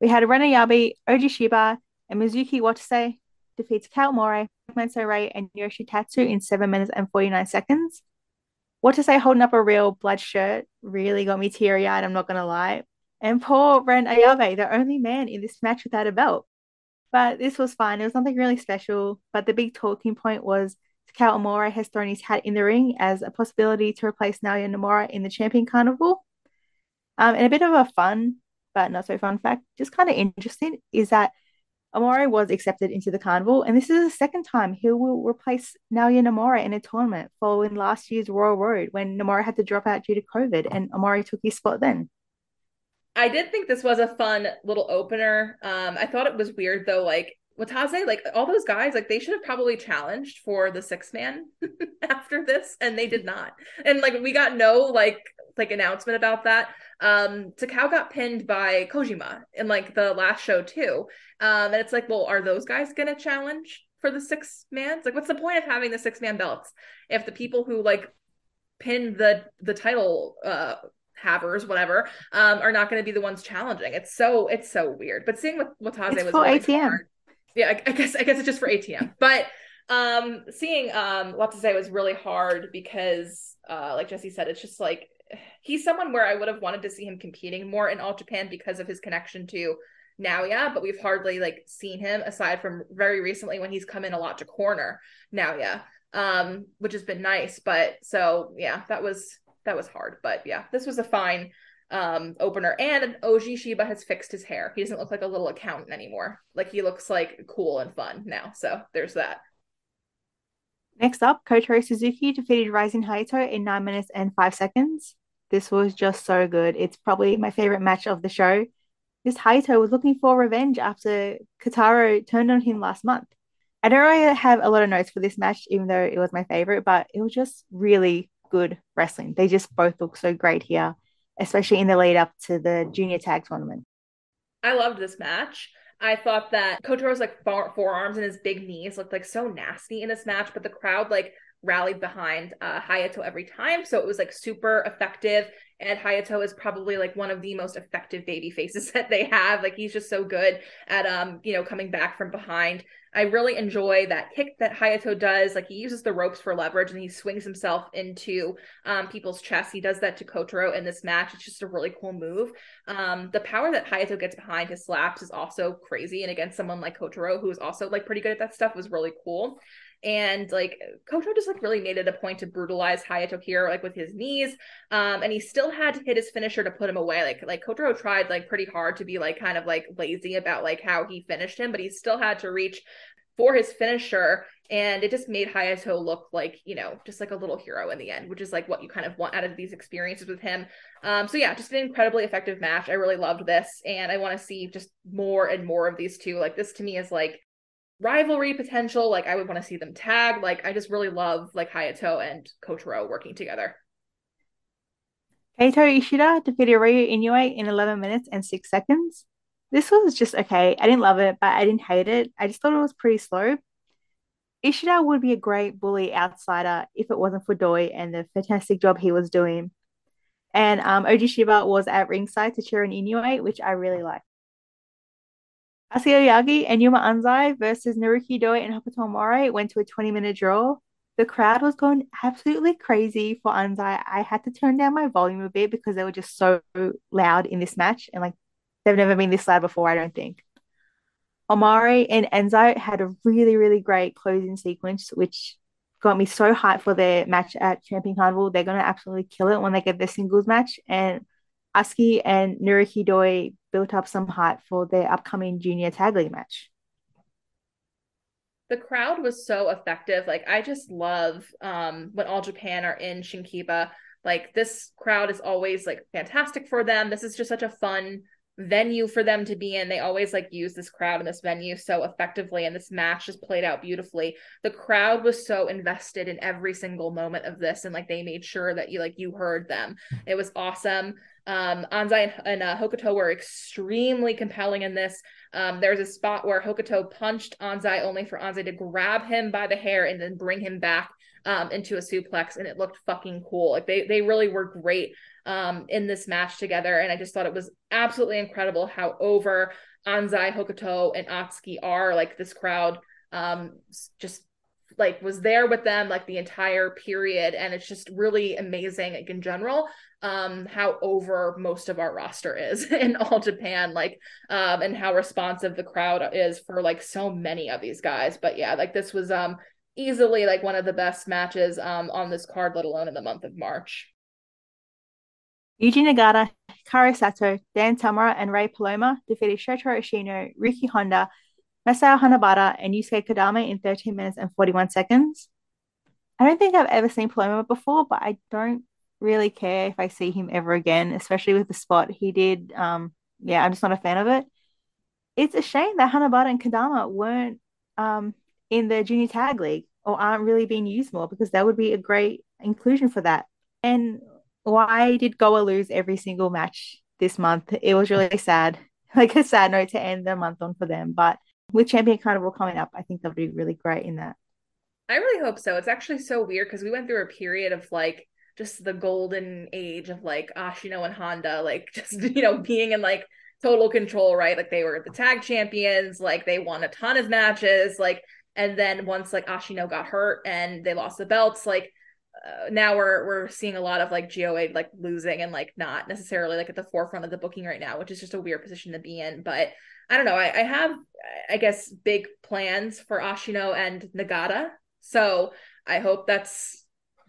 We had Ren Ayabe, Oji Shiba, and Mizuki Watase defeats Kao Mori, Menso-re, and Yoshitatsu in 7 minutes and 49 seconds. Watase holding up a real blood shirt really got me teary eyed, I'm not going to lie. And poor Ren Ayabe, the only man in this match without a belt. But this was fine. It was nothing really special. But the big talking point was Takao Omori has thrown his hat in the ring as a possibility to replace Naoya Nomura in the Champion Carnival. Um, and a bit of a fun, but not so fun fact, just kind of interesting, is that Omori was accepted into the carnival, and this is the second time he will replace Naoya Nomura in a tournament following last year's Royal Road when Nomura had to drop out due to COVID, and Omori took his spot then. I did think this was a fun little opener. Um, I thought it was weird though, like Watase, like all those guys, like they should have probably challenged for the six man after this, and they did not. And like we got no like like announcement about that. Um, Takao got pinned by Kojima in like the last show too. Um, and it's like, well, are those guys gonna challenge for the six man? It's like, what's the point of having the six man belts if the people who like pinned the the title uh havers, whatever, um, are not going to be the ones challenging. It's so it's so weird. But seeing what Watase it's was for really ATM. Hard, yeah, I, I, guess I guess it's just for ATM. But um, seeing um Watase was really hard because, uh, like Jesse said, it's just like he's someone where I would have wanted to see him competing more in All Japan because of his connection to Naoya, but we've hardly like seen him aside from very recently when he's come in a lot to corner Naoya, um, which has been nice. But so yeah, that was that was hard. But yeah, this was a fine um opener. And Oji Shiba has fixed his hair. He doesn't look like a little accountant anymore. Like he looks like cool and fun now. So there's that. Next up, Kotaro Suzuki defeated Rising Hayato in 9 minutes and 5 seconds. This was just so good. It's probably my favorite match of the show. This Hayato was looking for revenge after Kotaro turned on him last month. I don't really have a lot of notes for this match, even though it was my favorite, but it was just really good wrestling. They just both look so great here, especially in the lead up to the junior tag tournament. I loved this match. I thought that Kotaro's like forearms and his big knees looked like so nasty in this match, but the crowd like rallied behind uh, Hayato every time. So it was like super effective. And Hayato is probably like one of the most effective baby faces that they have. Like he's just so good at um, you know, coming back from behind. I really enjoy that kick that Hayato does. Like he uses the ropes for leverage and he swings himself into um, people's chests. He does that to Kotaro in this match. It's just a really cool move. Um, the power that Hayato gets behind his slaps is also crazy. And against someone like Kotaro, who's also like pretty good at that stuff, was really cool. And like Koto just like really made it a point to brutalize Hayato here, like with his knees. Um, and he still had to hit his finisher to put him away. Like like Kotaro tried like pretty hard to be like kind of like lazy about like how he finished him, but he still had to reach for his finisher and it just made Hayato look like you know just like a little hero in the end, which is like what you kind of want out of these experiences with him. Um, so yeah, just an incredibly effective match. I really loved this, and I want to see just more and more of these two. Like this to me is like rivalry potential. Like I would want to see them tag. Like I just really love like Hayato and Kotaro working together. Kaito Ishida defeated Ryo Inoue in 11 minutes and 6 seconds. This was just okay. I didn't love it, but I didn't hate it. I just thought it was pretty slow. Ishida would be a great bully outsider if it wasn't for Doi and the fantastic job he was doing. And um, Oji Shiba was at ringside to cheer on Inoue, which I really liked. Atsuki Aoyagi and Yuma Anzai versus Naruki Doi and Hokuto went to a 20 minute draw. The crowd was going absolutely crazy for Anzai. I had to turn down my volume a bit because they were just so loud in this match and like they've never been this loud before, I don't think. Omori and Anzai had a really, really great closing sequence, which got me so hyped for their match at Champion Carnival. They're going to absolutely kill it when they get their singles match. And Atsuki and Naruki Doi built up some hype for their upcoming junior tag league match. The crowd was so effective. Like I just love um, when all Japan are in Shinkiba. Like this crowd is always like fantastic for them. This is just such a fun venue for them to be in. They always like use this crowd and this venue so effectively, and this match just played out beautifully. The crowd was so invested in every single moment of this, and like they made sure that you like you heard them. It was awesome. Um, Anzai and, and uh, Hokuto were extremely compelling in this. Um, there was a spot where Hokuto punched Anzai only for Anzai to grab him by the hair and then bring him back um, into a suplex, and it looked fucking cool. Like they they really were great um, in this match together. And I just thought it was absolutely incredible how over Anzai, Hokuto, and Atsuki are. Like this crowd um, just like was there with them like the entire period and it's just really amazing like in general um how over most of our roster is in all japan like um and how responsive the crowd is for like so many of these guys but yeah like this was um easily like one of the best matches um on this card let alone in the month of march Yuji Nagata, Hikaru Sato, Dan Tamura, and Ray Paloma defeated Shotaro Ashino, Ryuki Honda, Masao Hanahata, and Yusuke Kodama in 13 minutes and 41 seconds. I don't think I've ever seen Paloma before, but I don't really care if I see him ever again, especially with the spot he did. Um, yeah, I'm just not a fan of it. It's a shame that Hanahata and Kodama weren't um, in the junior tag league or aren't really being used more because that would be a great inclusion for that. And why did GOA lose every single match this month? It was really sad, like a sad note to end the month on for them. But with Champion Carnival coming up, I think they'll be really great in that. I really hope so. It's actually so weird because we went through a period of like just the golden age of like Ashino and Honda, like just you know being in like total control, right? Like they were the tag champions, like they won a ton of matches, like and then once like Ashino got hurt and they lost the belts, like uh, now we're we're seeing a lot of like GOA like losing and like not necessarily like at the forefront of the booking right now, which is just a weird position to be in. But I don't know. I, I have I guess big plans for Ashino and Nagata. So I hope that's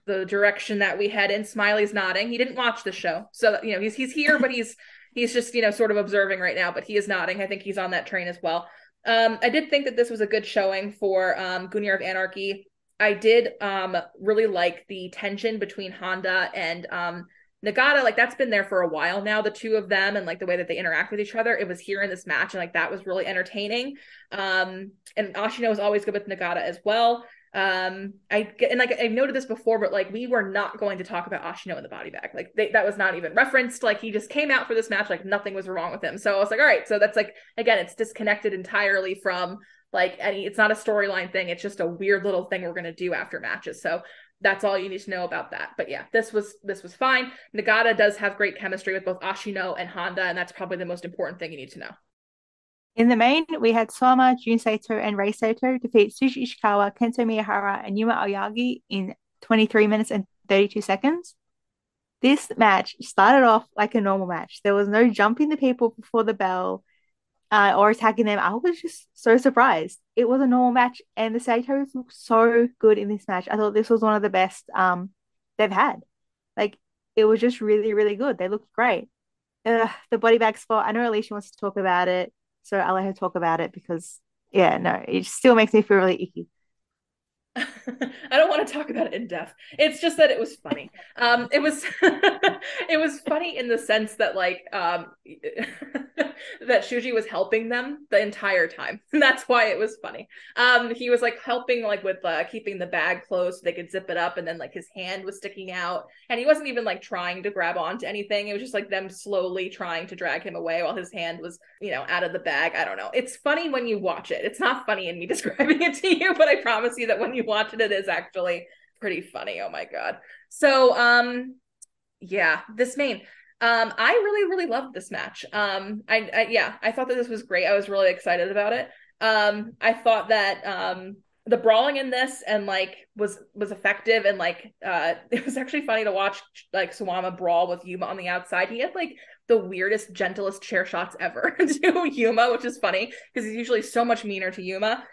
the direction that we head in. Smiley's nodding. He didn't watch the show. So you know, he's he's here, but he's he's just, you know, sort of observing right now, but he is nodding. I think he's on that train as well. Um, I did think that this was a good showing for um of Anarchy I did um really like the tension between Honda and um Nagata, like that's been there for a while now, the two of them and like the way that they interact with each other. It was here in this match, and like that was really entertaining. Um, and Ashino was always good with Nagata as well. Um, I and like I've noted this before, but like we were not going to talk about Ashino in the body bag. Like they, that was not even referenced. Like he just came out for this match, like nothing was wrong with him. So I was like, all right, so that's like again, it's disconnected entirely from like any. It's not a storyline thing. It's just a weird little thing we're gonna do after matches. So that's all you need to know about that. But yeah, this was this was fine. Nagata does have great chemistry with both Ashino and Honda, and that's probably the most important thing you need to know. In the main, we had Suwama, Jun Saito, and Rei Saito defeat Shuji Ishikawa, Kento Miyahara, and Yuma Aoyagi in 23 minutes and 32 seconds. This match started off like a normal match. There was no jumping the people before the bell uh, or attacking them. I was just so surprised. It was a normal match, and the Saitos looked so good in this match. I thought this was one of the best um, they've had. Like, it was just really, really good. They looked great. The body bag spot, I know Alicia wants to talk about it. So I'll let her talk about it because, yeah, no, it still makes me feel really icky. I don't want to talk about it in depth. It's just that it was funny. Um, it was it was funny in the sense that like um that Shuji was helping them the entire time. And that's why it was funny. Um, he was like helping like with uh, keeping the bag closed so they could zip it up, and then like his hand was sticking out, and he wasn't even like trying to grab onto anything. It was just like them slowly trying to drag him away while his hand was you know out of the bag. I don't know. It's funny when you watch it. It's not funny in me describing it to you, but I promise you that when you watch it, it is actually pretty funny. Oh my god. So um yeah, this main um, I really, really loved this match. Um, I, I, yeah, I thought that this was great. I was really excited about it. Um, I thought that um the brawling in this and like was was effective and like uh it was actually funny to watch like Suwama brawl with Yuma on the outside. He had like the weirdest, gentlest chair shots ever to Yuma, which is funny because he's usually so much meaner to Yuma.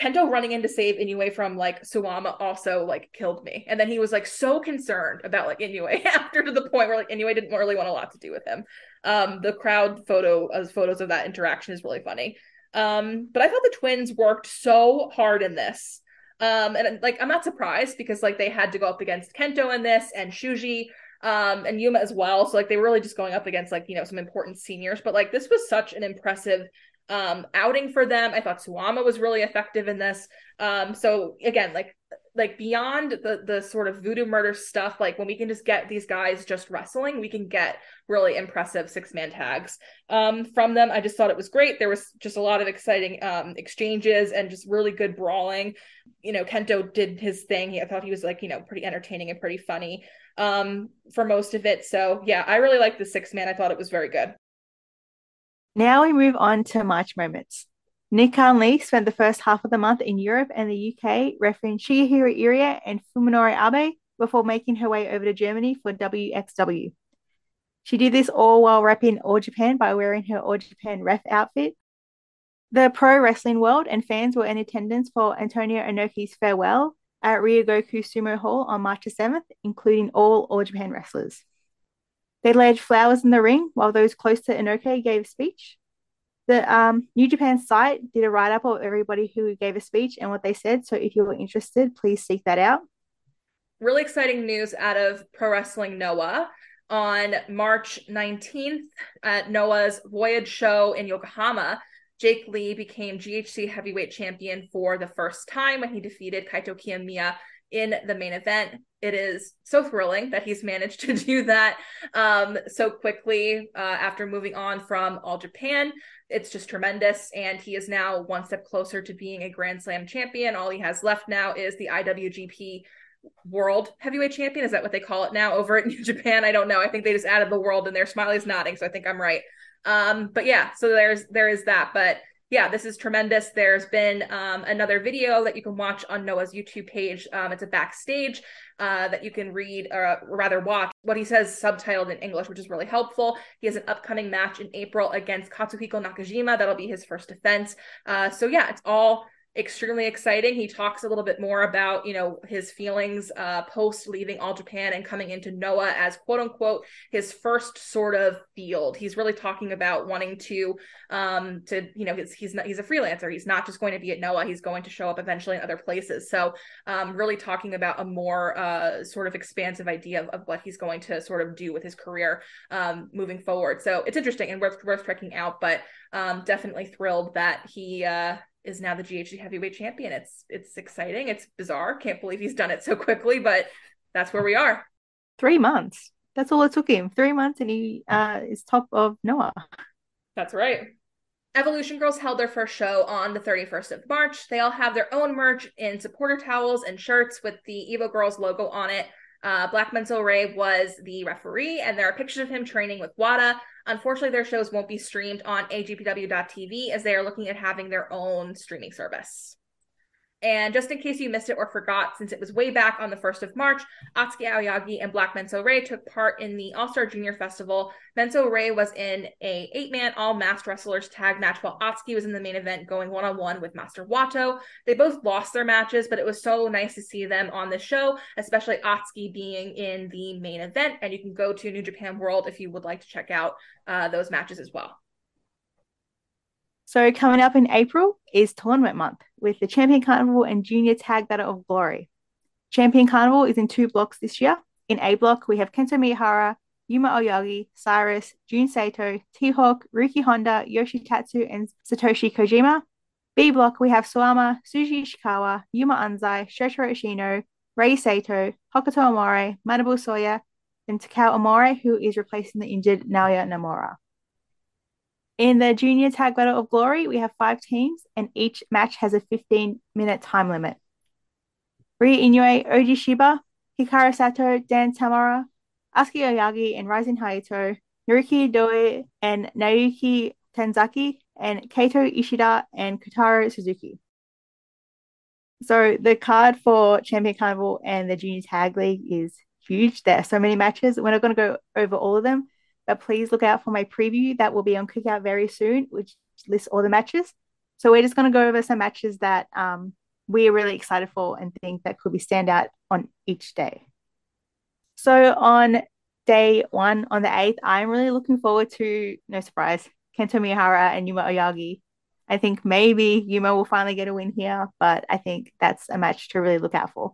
Kento running in to save Inoue from like Suwama also like killed me. And then he was like so concerned about like Inoue after to the point where like Inoue didn't really want a lot to do with him. Um, the crowd photo as photos of that interaction is really funny. Um, but I thought the twins worked so hard in this. Um, and like I'm not surprised because like they had to go up against Kento in this and Shuji um and Yuma as well. So like they were really just going up against like, you know, some important seniors. But like this was such an impressive um, outing for them. I thought Suwama was really effective in this. Um, so again, like like beyond the the sort of voodoo murder stuff, like when we can just get these guys just wrestling, we can get really impressive six man tags um, from them. I just thought it was great. There was just a lot of exciting um, exchanges and just really good brawling. You know, Kento did his thing. He, I thought he was like you know pretty entertaining and pretty funny um, for most of it. So yeah, I really liked the six man. I thought it was very good. Now we move on to March moments. Nikan Lee spent the first half of the month in Europe and the UK, refereeing Shigehiro Irie and Fuminori Abe before making her way over to Germany for WXW. She did this all while repping All Japan by wearing her All Japan ref outfit. The pro wrestling world and fans were in attendance for Antonio Inoki's farewell at Ryogoku Sumo Hall on March 7th, including all All Japan wrestlers. They laid flowers in the ring while those close to Inoki gave speech. The um, New Japan site did a write up of everybody who gave a speech and what they said. So if you're interested, please seek that out. Really exciting news out of Pro Wrestling Noah. On March 19th at Noah's Voyage show in Yokohama, Jake Lee became GHC heavyweight champion for the first time when he defeated Kaito Kiyomiya in the main event. It is so thrilling that he's managed to do that um, so quickly uh, after moving on from All Japan. It's just tremendous. And he is now one step closer to being a Grand Slam champion. All he has left now is the IWGP World Heavyweight Champion. Is that what they call it now over at New Japan? I don't know. I think they just added the world in there. Smiley's nodding, so I think I'm right. Um, but yeah, so there's there is that. But yeah, this is tremendous. There's been um, another video that you can watch on Noah's YouTube page. Um, it's a backstage uh, that you can read, or rather watch what he says subtitled in English, which is really helpful. He has an upcoming match in April against Katsuhiko Nakajima. That'll be his first defense. Uh, so yeah, it's all extremely exciting. He talks a little bit more about, you know, his feelings uh, post leaving All Japan and coming into Noah as quote unquote his first sort of field. He's really talking about wanting to, um, to you know, he's he's not he's a freelancer. He's not just going to be at Noah. He's going to show up eventually in other places. So, um, really talking about a more uh, sort of expansive idea of, of what he's going to sort of do with his career um, moving forward. So it's interesting and worth worth checking out. But um, definitely thrilled that he uh, is now the GHC heavyweight champion. It's it's exciting. It's bizarre. Can't believe he's done it so quickly, but that's where we are. Three months. That's all it took him. Three months, and he uh, is top of Noah. That's right. Evolution Girls held their first show on the 31st of March. They all have their own merch in supporter towels and shirts with the Evo Girls logo on it. Uh, Black Menso-re was the referee, and there are pictures of him training with WADA. Unfortunately, their shows won't be streamed on ajpw.tv as they are looking at having their own streaming service. And just in case you missed it or forgot, since it was way back on the 1st of March, Atsuki Aoyagi and Black Menso-re took part in the All Star Junior Festival. Menso-re was in a eight man all masked wrestlers tag match, while Atsuki was in the main event going one on one with Master Wato. They both lost their matches, but it was so nice to see them on the show, especially Atsuki being in the main event. And you can go to New Japan World if you would like to check out uh, those matches as well. So coming up in April is tournament month with the Champion Carnival and Junior Tag Battle of Glory. Champion Carnival is in two blocks this year. In A block, we have Kento Miyahara, Yuma Aoyagi, Cyrus, Jun Saito, T-Hawk, Ryuki Honda, Yoshitatsu, and Satoshi Kojima. B block, we have Suwama, Shuji Ishikawa, Yuma Anzai, Shotaro Ashino, Rei Saito, Hokuto Omori, Manabu Soya, and Takao Omori, who is replacing the injured Naoya Nomura. In the Junior Tag Battle of Glory, we have five teams, and each match has a 15 minute time limit. Ryo Inoue, Oji Shiba, Hikaru Sato, Dan Tamura, Atsuki Aoyagi, and Rising Hayato, Naruki Doi, and Naoki Tanizaki, and Kaito Ishida, and Kotaro Suzuki. So the card for Champion Carnival and the Junior Tag League is huge. There are so many matches. We're not going to go over all of them, but please look out for my preview that will be on Kickout very soon, which lists all the matches. So we're just going to go over some matches that um, we are really excited for and think that could be standout on each day. So on day one, on the 8th, I'm really looking forward to, no surprise, Kento Miyahara and Yuma Aoyagi. I think maybe Yuma will finally get a win here, but I think that's a match to really look out for.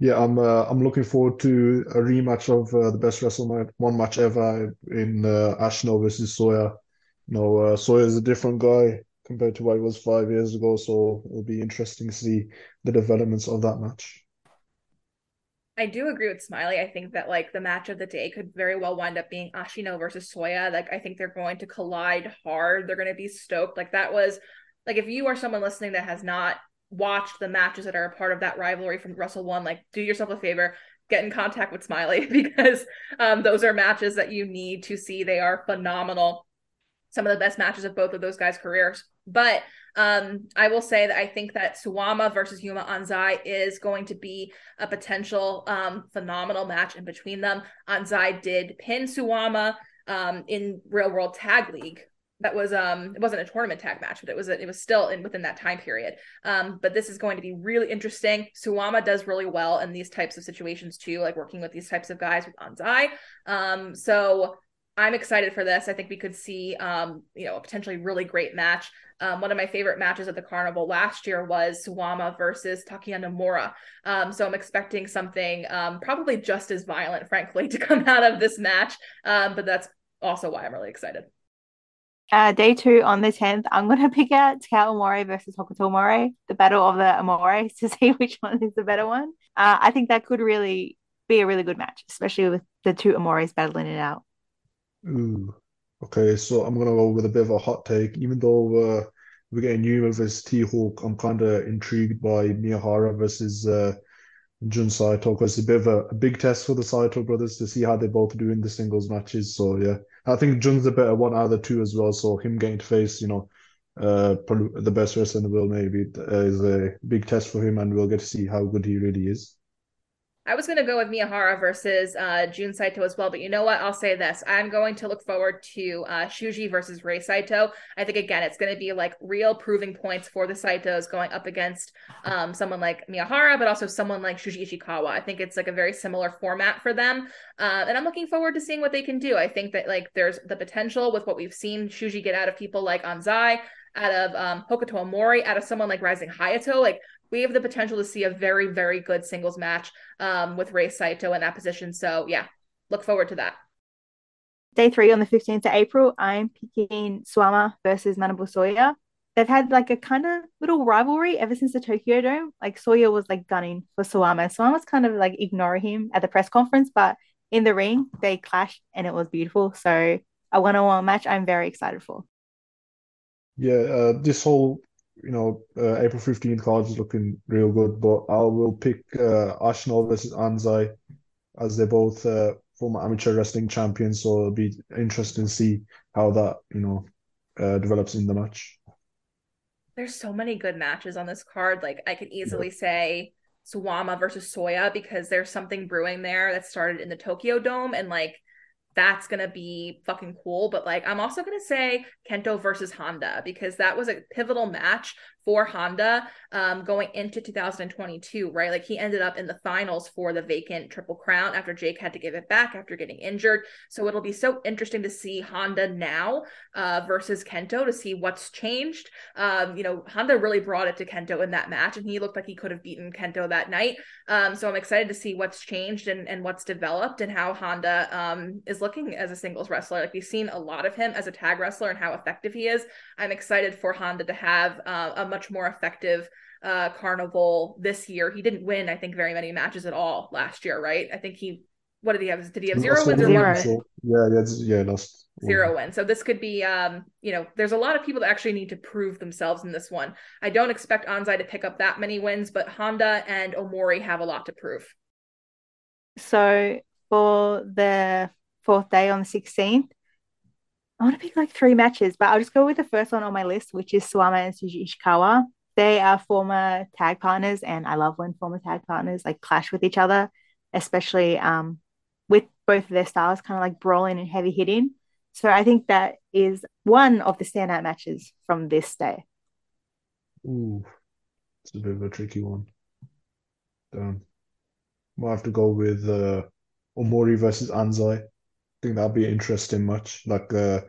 Yeah, I'm uh, I'm looking forward to a rematch of uh, the best WrestleMania one match ever in uh, Ashino versus Soya. You know, uh, Soya is a different guy compared to what he was five years ago, so it'll be interesting to see the developments of that match. I do agree with Smiley. I think that like the match of the day could very well wind up being Ashino versus Soya. Like I think they're going to collide hard. They're going to be stoked. Like that was like if you are someone listening that has not watched the matches that are a part of that rivalry from Wrestle-1, like do yourself a favor, get in contact with Smiley because um, those are matches that you need to see. They are phenomenal. Some of the best matches of both of those guys' careers. But um, I will say that I think that Suwama versus Yuma Anzai is going to be a potential um, phenomenal match in between them. Anzai did pin Suwama um, in Real World Tag League that was um it wasn't a tournament tag match, but it was a, it was still in within that time period. Um, but this is going to be really interesting. Suwama does really well in these types of situations too, like working with these types of guys with Anzai. Um, so I'm excited for this. I think we could see um, you know, a potentially really great match. Um, one of my favorite matches at the carnival last year was Suwama versus Takuya Nomura. Um, so I'm expecting something um, probably just as violent, frankly, to come out of this match. Um, but that's also why I'm really excited uh, day two on the 10th, I'm going to pick out Takao Omori versus Hokuto Omori, the battle of the Omoris, to see which one is the better one. Uh, I think that could really be a really good match, especially with the two Omoris battling it out. Ooh. Okay, so I'm going to go with a bit of a hot take. Even though uh, we're getting Yuma versus T-Hawk, I'm kind of intrigued by Miyahara versus uh, Jun Saito because it's a bit of a, a, big test for the Saito brothers to see how they both do in the singles matches. So yeah, I think Jun's the better one out of the two as well. So him getting to face, you know, uh, the best wrestler in the world maybe uh, is a big test for him, and we'll get to see how good he really is. I was going to go with Miyahara versus uh, Jun Saito as well, but you know what? I'll say this. I'm going to look forward to uh, Shuji versus Rei Saito. I think, again, it's going to be like real proving points for the Saitos going up against um, someone like Miyahara, but also someone like Shuji Ishikawa. I think it's like a very similar format for them. Uh, and I'm looking forward to seeing what they can do. I think that like there's the potential with what we've seen Shuji get out of people like Anzai, out of um, Hokuto Omori, out of someone like Rising Hayato. Like we have the potential to see a very, very good singles match um, with Rei Saito in that position. So yeah, look forward to that. Day three on the 15th of April, I'm picking Suwama versus Manabu Soya. they've had like a kind of little rivalry ever since the Tokyo Dome. Like Soya was like gunning for Suwama. Suwama was kind of like ignoring him at the press conference, but in the ring they clashed and it was beautiful. So a one-on-one match I'm very excited for. Yeah, uh, this whole you know uh, April 15th card is looking real good, but I will pick uh, Ashino versus Anzai as they're both uh, former amateur wrestling champions. So it'll be interesting to see how that you know uh, develops in the match. There's so many good matches on this card. Like I could easily yeah. say Suwama versus Soya because there's something brewing there that started in the Tokyo Dome and like that's gonna be fucking cool. But like, I'm also gonna say Kento versus Honda because that was a pivotal match for Honda um, going into 2022, right? Like he ended up in the finals for the vacant Triple Crown after Jake had to give it back after getting injured. So it'll be so interesting to see Honda now uh, versus Kento to see what's changed. Um, you know, Honda really brought it to Kento in that match, and he looked like he could have beaten Kento that night. Um, so I'm excited to see what's changed and, and what's developed and how Honda um, is looking as a singles wrestler. Like we've seen a lot of him as a tag wrestler and how effective he is. I'm excited for Honda to have uh, a much more effective uh, carnival this year. He didn't win, I think, very many matches at all last year, right? I think he, what did he have? Did he have zero wins or zero. one Yeah, yeah, yeah, lost zero wins. So this could be, um, you know, there's a lot of people that actually need to prove themselves in this one. I don't expect Anzai to pick up that many wins, but Honda and Omori have a lot to prove. So for the fourth day on the 16th, I want to pick like three matches, but I'll just go with the first one on my list, which is Suwama and Shuji Ishikawa. They are former tag partners, and I love when former tag partners like clash with each other, especially um, with both of their styles kind of like brawling and heavy hitting. So I think that is one of the standout matches from this day. Ooh, it's a bit of a tricky one. Damn. We'll have to go with uh, Omori versus Anzai think that'd be an interesting match, like uh,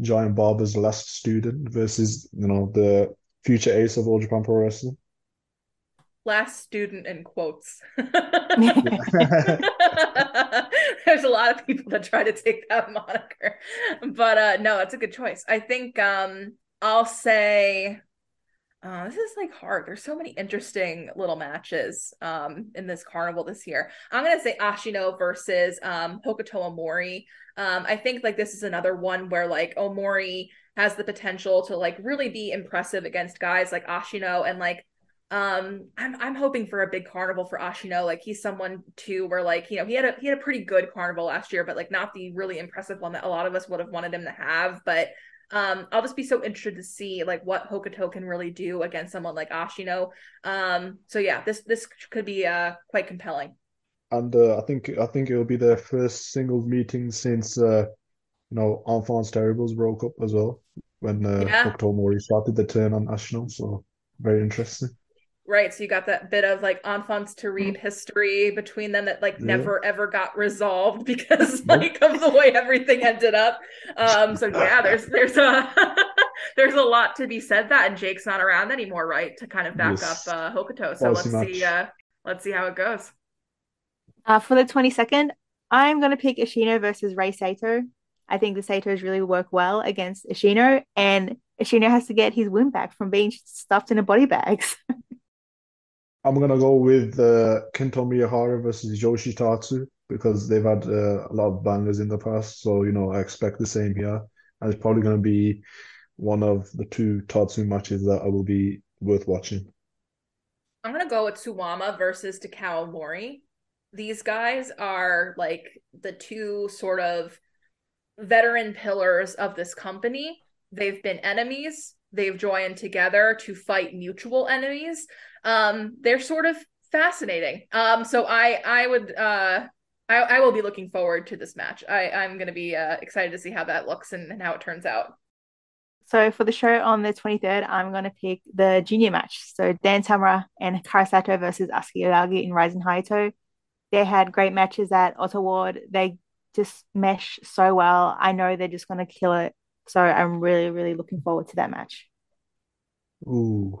Giant Baba's last student versus you know the future ace of All Japan Pro Wrestling. Last student in quotes. There's a lot of people that try to take that moniker, but uh, no, it's a good choice. I think um, I'll say uh, this is like hard. There's so many interesting little matches um, in this carnival this year. I'm gonna say Ashino versus um, Omori. Um, I think like this is another one where like Omori has the potential to like really be impressive against guys like Ashino and like um I'm I'm hoping for a big carnival for Ashino. Like he's someone too where like, you know, he had a he had a pretty good carnival last year, but like not the really impressive one that a lot of us would have wanted him to have. But um, I'll just be so interested to see like what Hokuto can really do against someone like Ashino. Um, so yeah, this this could be uh quite compelling. And uh, I think I think it'll be their first singles meeting since uh, you know Enfants Terribles broke up as well when uh, yeah. Hokuto Omori started the turn on Ashino. So very interesting right? So you got that bit of like enfants terrible mm-hmm. history between them that like yeah. never ever got resolved because like of the way everything ended up. Um so yeah there's there's a there's a lot to be said that and jake's not around anymore right to kind of back yes. up uh hokuto. So let's see uh let's see how it goes. Uh for the 22nd i'm going to pick ashino versus rei saito. I think the saitos really work well against ashino and ashino has to get his win back from being stuffed in a body bags I'm gonna go with uh, Kento Miyahara versus Yoshitatsu because they've had uh, a lot of bangers in the past. So you know, I expect the same here, and it's probably gonna be one of the two Tatsu matches that I will be worth watching. I'm gonna go with Suwama versus Takao Omori. These guys are like the two sort of veteran pillars of this company. They've been enemies. They've joined together to fight mutual enemies um, they're sort of fascinating. Um, so I I would uh I, I will be looking forward to this match. I I'm gonna be uh, excited to see how that looks and, and how it turns out. So for the show on the 23rd, I'm going to pick the junior match. So Dan Tamura and Hikaru Sato versus Atsuki Aoyagi in Rising Hayato. They had great matches at Ota Ward. They just mesh so well. I know they're just going to kill it. So I'm really, really looking forward to that match. Ooh.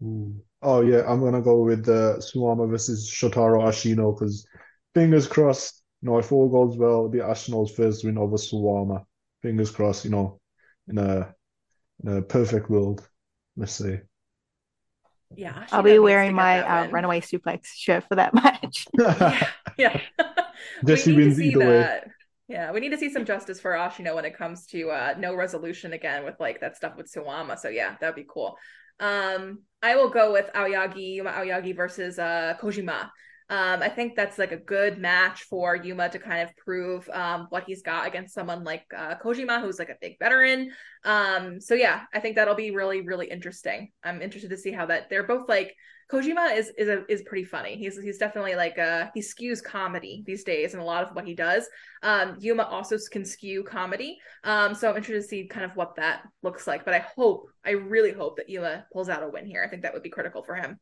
Ooh. Oh yeah, I'm gonna go with the uh, Suwama versus Shotaro Ashino because fingers crossed, you know, if all goes well, it'll be Ashino's first win over Suwama. Fingers crossed, you know, in a in a perfect world. Let's see. Yeah, I'll be wearing my uh, runaway suplex shirt for that match. yeah, yeah. Jesse wins either way. That. Yeah, we need to see some justice for Ashino when it comes to uh, no resolution again with like that stuff with Suwama. So yeah, that'd be cool. Um, I will go with Aoyagi, Yuma Aoyagi versus uh, Kojima. Um, I think that's like a good match for Yuma to kind of prove um, what he's got against someone like uh, Kojima, who's like a big veteran. Um, so yeah, I think that'll be really, really interesting. I'm interested to see how that they're both like Kojima is is a, is pretty funny. He's he's definitely like uh he skews comedy these days and a lot of what he does. Um, Yuma also can skew comedy. Um, so I'm interested to see kind of what that looks like. But I hope, I really hope that Yuma pulls out a win here. I think that would be critical for him.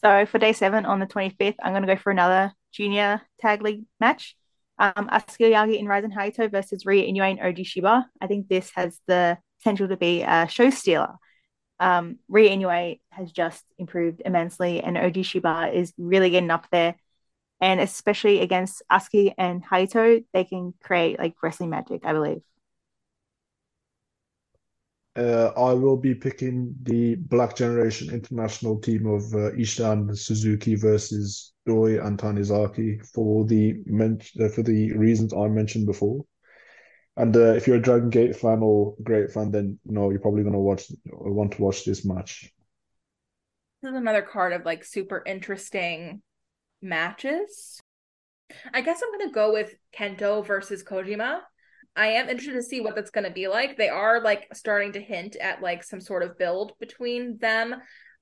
So for day seven on the 25th, I'm going to go for another junior tag league match. Um, Atsuki Aoyagi and Rise Hayato versus Ryo Inoue and Oji Shiba. I think this has the potential to be a show stealer. Um, Ryo Inoue has just improved immensely, and Oji Shiba is really getting up there. And especially against Atsuki and Hayato, they can create like wrestling magic, I believe. Uh, I will be picking the Black Generation International team of uh, Ishan Suzuki versus Doi and Tanizaki for the men- uh, for the reasons I mentioned before. And uh, if you're a Dragon Gate fan or GLEAT fan, then know you're probably gonna watch want to watch this match. This is another card of like super interesting matches. I guess I'm gonna go with Kento versus Kojima. I am interested to see what that's going to be like. They are like starting to hint at like some sort of build between them.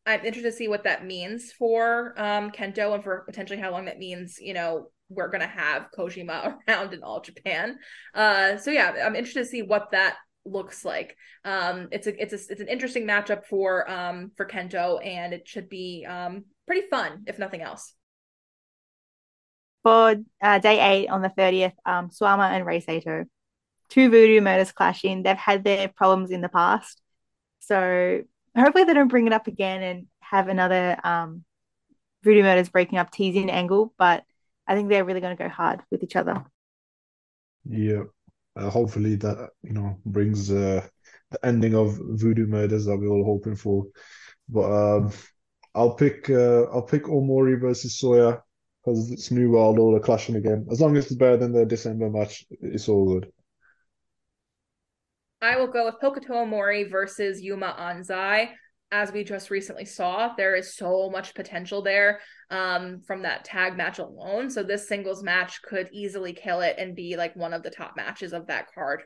I'm interested to see what that means for um, Kento and for potentially how long that means, you know, we're going to have Kojima around in all Japan. Uh, so yeah, I'm interested to see what that looks like. Um, it's a it's a it's an interesting matchup for um for Kento, and it should be um pretty fun if nothing else. For uh, day eight on the thirtieth, um, Suwama and Rei Saito two voodoo murders clashing. They've had their problems in the past. So hopefully they don't bring it up again and have another um, voodoo murders breaking up teasing angle. But I think they're really going to go hard with each other. Yeah. Uh, hopefully that, you know, brings uh, the ending of voodoo murders that we're all hoping for. But um, I'll pick uh, I'll pick Omori versus Soya because it's New World Order clashing again. As long as it's better than the December match, it's all good. I will go with Hokuto Omori versus Yuma Anzai. As we just recently saw, there is so much potential there um, from that tag match alone. So this singles match could easily kill it and be like one of the top matches of that card.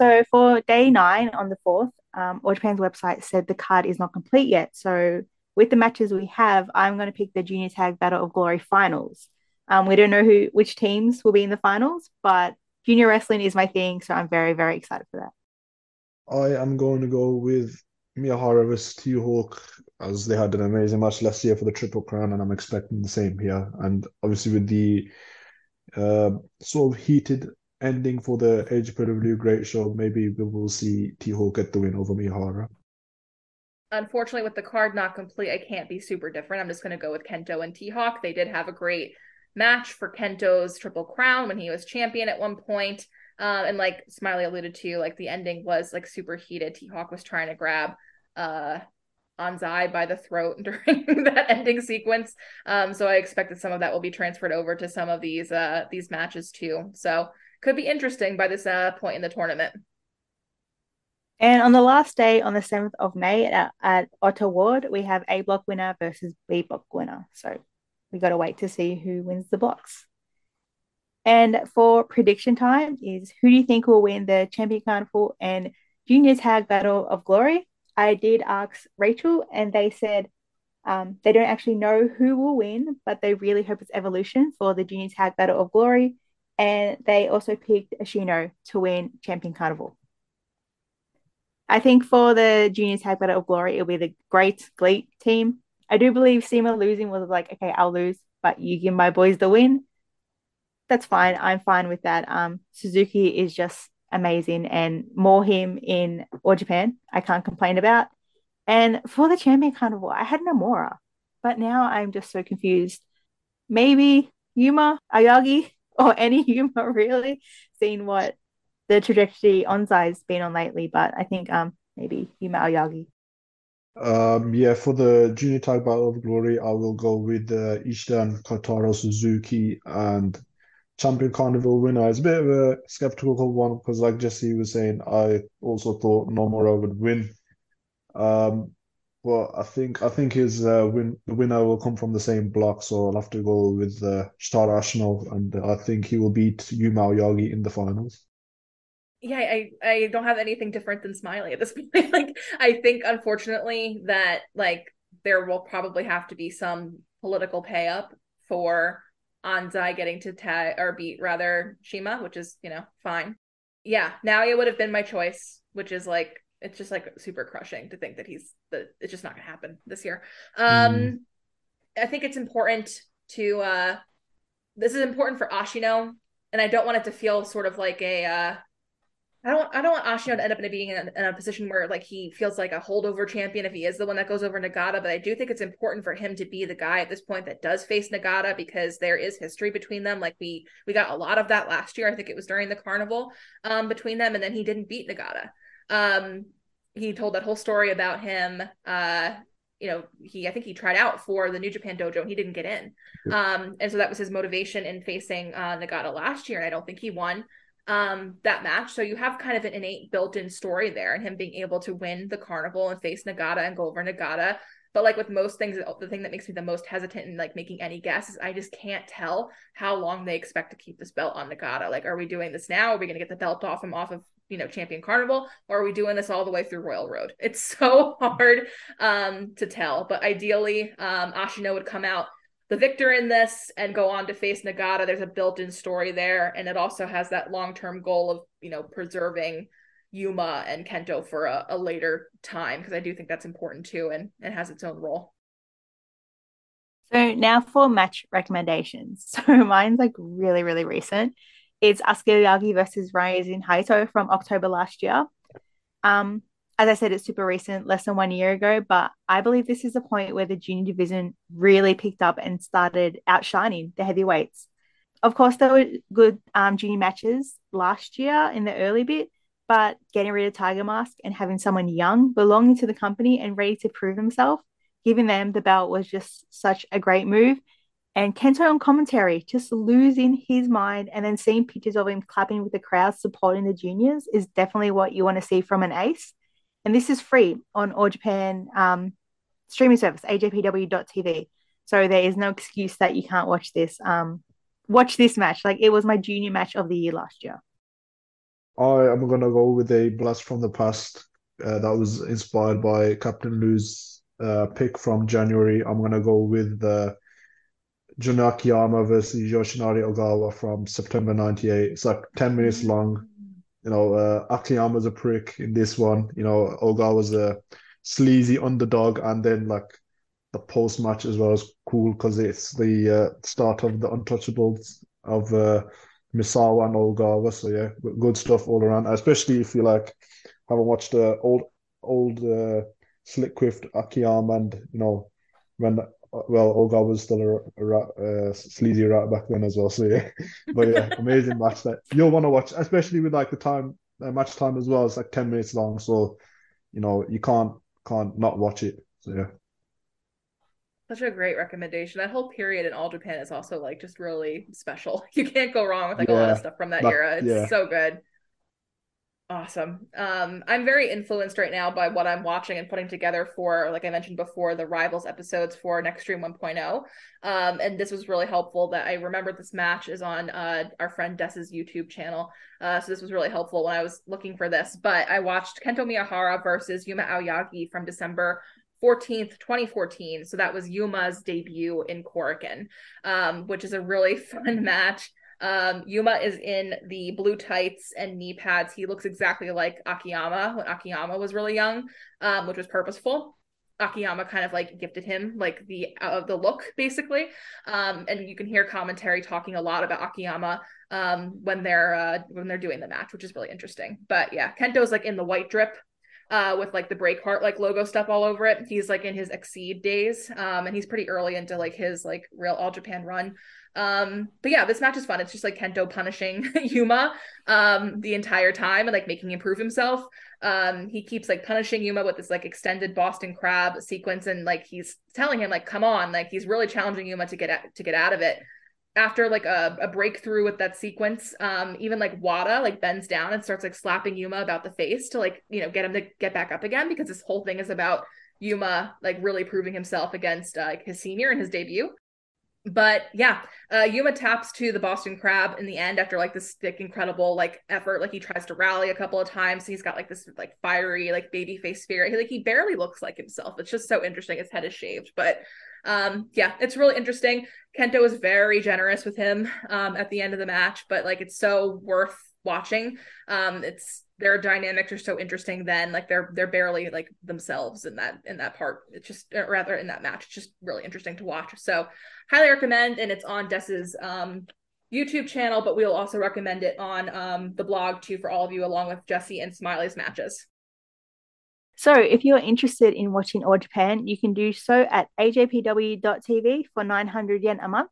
So for day nine on the fourth, um, All Japan's website said the card is not complete yet. So with the matches we have, I'm going to pick the Junior Tag Battle of Glory finals. Um, we don't know who which teams will be in the finals, but junior wrestling is my thing, so I'm very, very excited for that. I am going to go with Miyahara versus T Hawk as they had an amazing match last year for the Triple Crown, and I'm expecting the same here. And obviously, with the uh, sort of heated ending for the AJPW GLEAT Show, maybe we will see T Hawk get the win over Miyahara. Unfortunately, with the card not complete, I can't be super different. I'm just going to go with Kento and T Hawk. They did have a great match for Kento's Triple Crown when he was champion at one point. Um, and like Smiley alluded to, like the ending was like super heated. T Hawk was trying to grab uh Anzai by the throat during that ending sequence. Um, so I expect that some of that will be transferred over to some of these uh these matches too. So could be interesting by this uh point in the tournament. And on the last day, on the 7th of May at, at Ota Ward, we have A block winner versus B block winner. So we got to wait to see who wins the blocks. And for prediction time is who do you think will win the Champion Carnival and Junior Tag Battle of Glory? I did ask Rachel, and they said um, they don't actually know who will win, but they really hope it's Evolution for the Junior Tag Battle of Glory. And they also picked Ashino to win Champion Carnival. I think for the Junior Tag Battle of Glory, it'll be the Great GLEAT team I do believe CIMA losing was like, okay, I'll lose, but you give my boys the win. That's fine. I'm fine with that. Um, Suzuki is just amazing, and more him in or Japan, I can't complain about. And for the champion carnival, I had Nomura, but now I'm just so confused. Maybe Yuma, Aoyagi, or any Yuma really, seeing what the trajectory Anzai's been on lately. But I think um maybe Yuma Aoyagi. Um, yeah, for the junior tag battle of glory, I will go with uh, Ishidan Kotaro Suzuki and champion carnival winner. It's a bit of a skeptical one because, like Jesse was saying, I also thought Nomura would win. Um, but I think I think his uh, win the winner will come from the same block, so I'll have to go with uh, Shotaro Ashino, and I think he will beat Yuma Aoyagi in the finals yeah, I I don't have anything different than Smiley at this point. like I think unfortunately that like there will probably have to be some political pay up for Anzai getting to tag or beat rather CIMA, which is, you know, fine. Yeah, Naoya would have been my choice, which is like it's just like super crushing to think that he's the it's just not gonna happen this year. Um mm. I think it's important to uh this is important for Ashino, and I don't want it to feel sort of like a uh I don't I don't want Ashino to end up in being in a, in a, position where like he feels like a holdover champion if he is the one that goes over Nagata, but I do think it's important for him to be the guy at this point that does face Nagata because there is history between them. Like we we got a lot of that last year. I think it was during the carnival um between them, and then he didn't beat Nagata. Um he told that whole story about him uh you know he i think he tried out for the new japan dojo and he didn't get in um and so that was his motivation in facing uh nagata last year and i don't think he won um that match. So you have kind of an innate built-in story there and him being able to win the carnival and face nagata and go over nagata. But like with most things the thing that makes me the most hesitant in like making any guess is i just can't tell how long they expect to keep this belt on nagata. Like are we doing this now? Are we going to get the belt off him off of you know champion carnival? Or are we doing this all the way through royal road? It's so hard um to tell. But ideally um ashino would come out the victor in this and go on to face Nagata. There's a built-in story there, and it also has that long-term goal of you know preserving Yuma and Kento for a, a later time because I do think that's important too, and it has its own role. So now for match recommendations. So mine's like really really recent. It's Atsuki Aoyagi versus Rising Hayato from October last year. Um, as I said, it's super recent, less than one year ago, but I believe this is the point where the junior division really picked up and started outshining the heavyweights. Of course, there were good um, junior matches last year in the early bit, but getting rid of Tiger Mask and having someone young belonging to the company and ready to prove himself, giving them the belt was just such a great move. And Kento on commentary, just losing his mind and then seeing pictures of him clapping with the crowd supporting the juniors is definitely what you want to see from an ace. And this is free on All Japan um, streaming service, ajpw.tv. So there is no excuse that you can't watch this. Um, watch this match. Like it was my junior match of the year last year. I am gonna go with a blast from the past uh, that was inspired by Captain Lou's uh, pick from January. I'm gonna go with the uh, Jun Akiyama versus Yoshinari Ogawa from September '98. It's like 10 minutes long you know, uh, Akiyama's a prick in this one. You know, Oga was a sleazy underdog, and then like the post match as well is cool because it's the uh, start of the Untouchables of uh, Misawa and Ogawa. So yeah, good stuff all around. Especially if you like haven't watched the old old uh, Slick Quift Akiyama and you know when well, Oga was still a, a rat, uh, sleazy rat back then as well. So yeah, but yeah, amazing match that you'll want to watch, especially with like the time uh, match time as well. It's like ten minutes long, so you know you can't can't not watch it. So yeah. Such a great recommendation. That whole period in all Japan is also like just really special. You can't go wrong with like yeah, a lot of stuff from that, that era. It's yeah. so good. Awesome. Um, I'm very influenced right now by what I'm watching and putting together for, like I mentioned before, the Rivals episodes for Nextream 1.0. Um, and this was really helpful that I remembered this match is on uh, our friend Des's YouTube channel. Uh, so this was really helpful when I was looking for this. But I watched Kento Miyahara versus Yuma Aoyagi from December 14th, 2014. So that was Yuma's debut in Korakuen, um, which is a really fun match. Um, Yuma is in the blue tights and knee pads. He looks exactly like Akiyama when Akiyama was really young, um, which was purposeful. Akiyama kind of like gifted him like the uh, the look basically, um, and you can hear commentary talking a lot about Akiyama um, when they're uh, when they're doing the match, which is really interesting. But yeah, Kento's like in the white drip, uh, with like the Breakheart like logo stuff all over it. He's like in his Exceed days, um, and he's pretty early into like his like real All Japan run. Um, but yeah, this match is fun. It's just like Kento punishing Yuma um the entire time and like making him prove himself. Um, he keeps like punishing Yuma with this like extended Boston crab sequence, and like he's telling him like, "Come on!" Like he's really challenging Yuma to get at, to get out of it. After like a, a breakthrough with that sequence, um, even like Wada like bends down and starts like slapping Yuma about the face to like you know get him to get back up again because this whole thing is about Yuma like really proving himself against uh, his senior in his debut but yeah, uh, Yuma taps to the Boston Crab in the end after like this thick, incredible like effort. Like he tries to rally a couple of times. He's got like this like fiery like baby face spirit. He, like he barely looks like himself. It's just so interesting. His head is shaved, but um yeah, it's really interesting. Kento is very generous with him um at the end of the match, but like it's so worth watching. Um it's their dynamics are so interesting then like they're they're barely like themselves in that in that part. It's just rather in that match it's just really interesting to watch. So highly recommend and it's on Des's um youtube channel but we'll also recommend it on um the blog too for all of you along with jesse and smiley's matches. So if you're interested in watching all japan you can do so at ajpw.tv for 900 yen a month.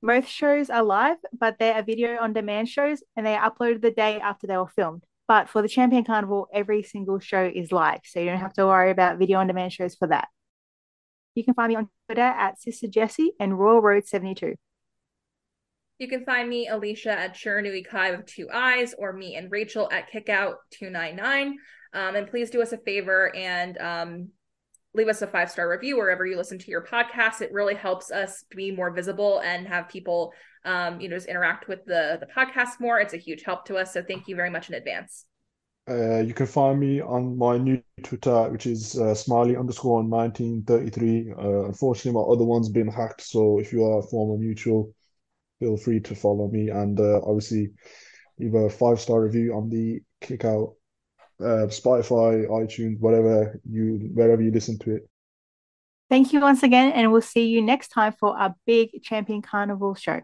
Most shows are live, but they are video on demand shows and they are uploaded the day after they were filmed. But for the Champion Carnival, every single show is live. So you don't have to worry about video on demand shows for that. You can find me on Twitter at Sister Jessie and Royal Road 72. You can find me, Alicia, at Shiranui Kai with two eyes, or me and Rachel at Kickout299. Um, and please do us a favor and um, leave us a five star review wherever you listen to your podcast. It really helps us be more visible and have people, um, you know, just interact with the the podcast more. It's a huge help to us. So thank you very much in advance. Uh, you can find me on my new Twitter, which is uh, smiley underscore 1933. Uh, unfortunately, my other one's been hacked. So if you are a former mutual, feel free to follow me and uh, obviously leave a five star review on the kick out uh, Spotify, iTunes, whatever you wherever you listen to it. Thank you once again, and we'll see you next time for our big Champion Carnival show.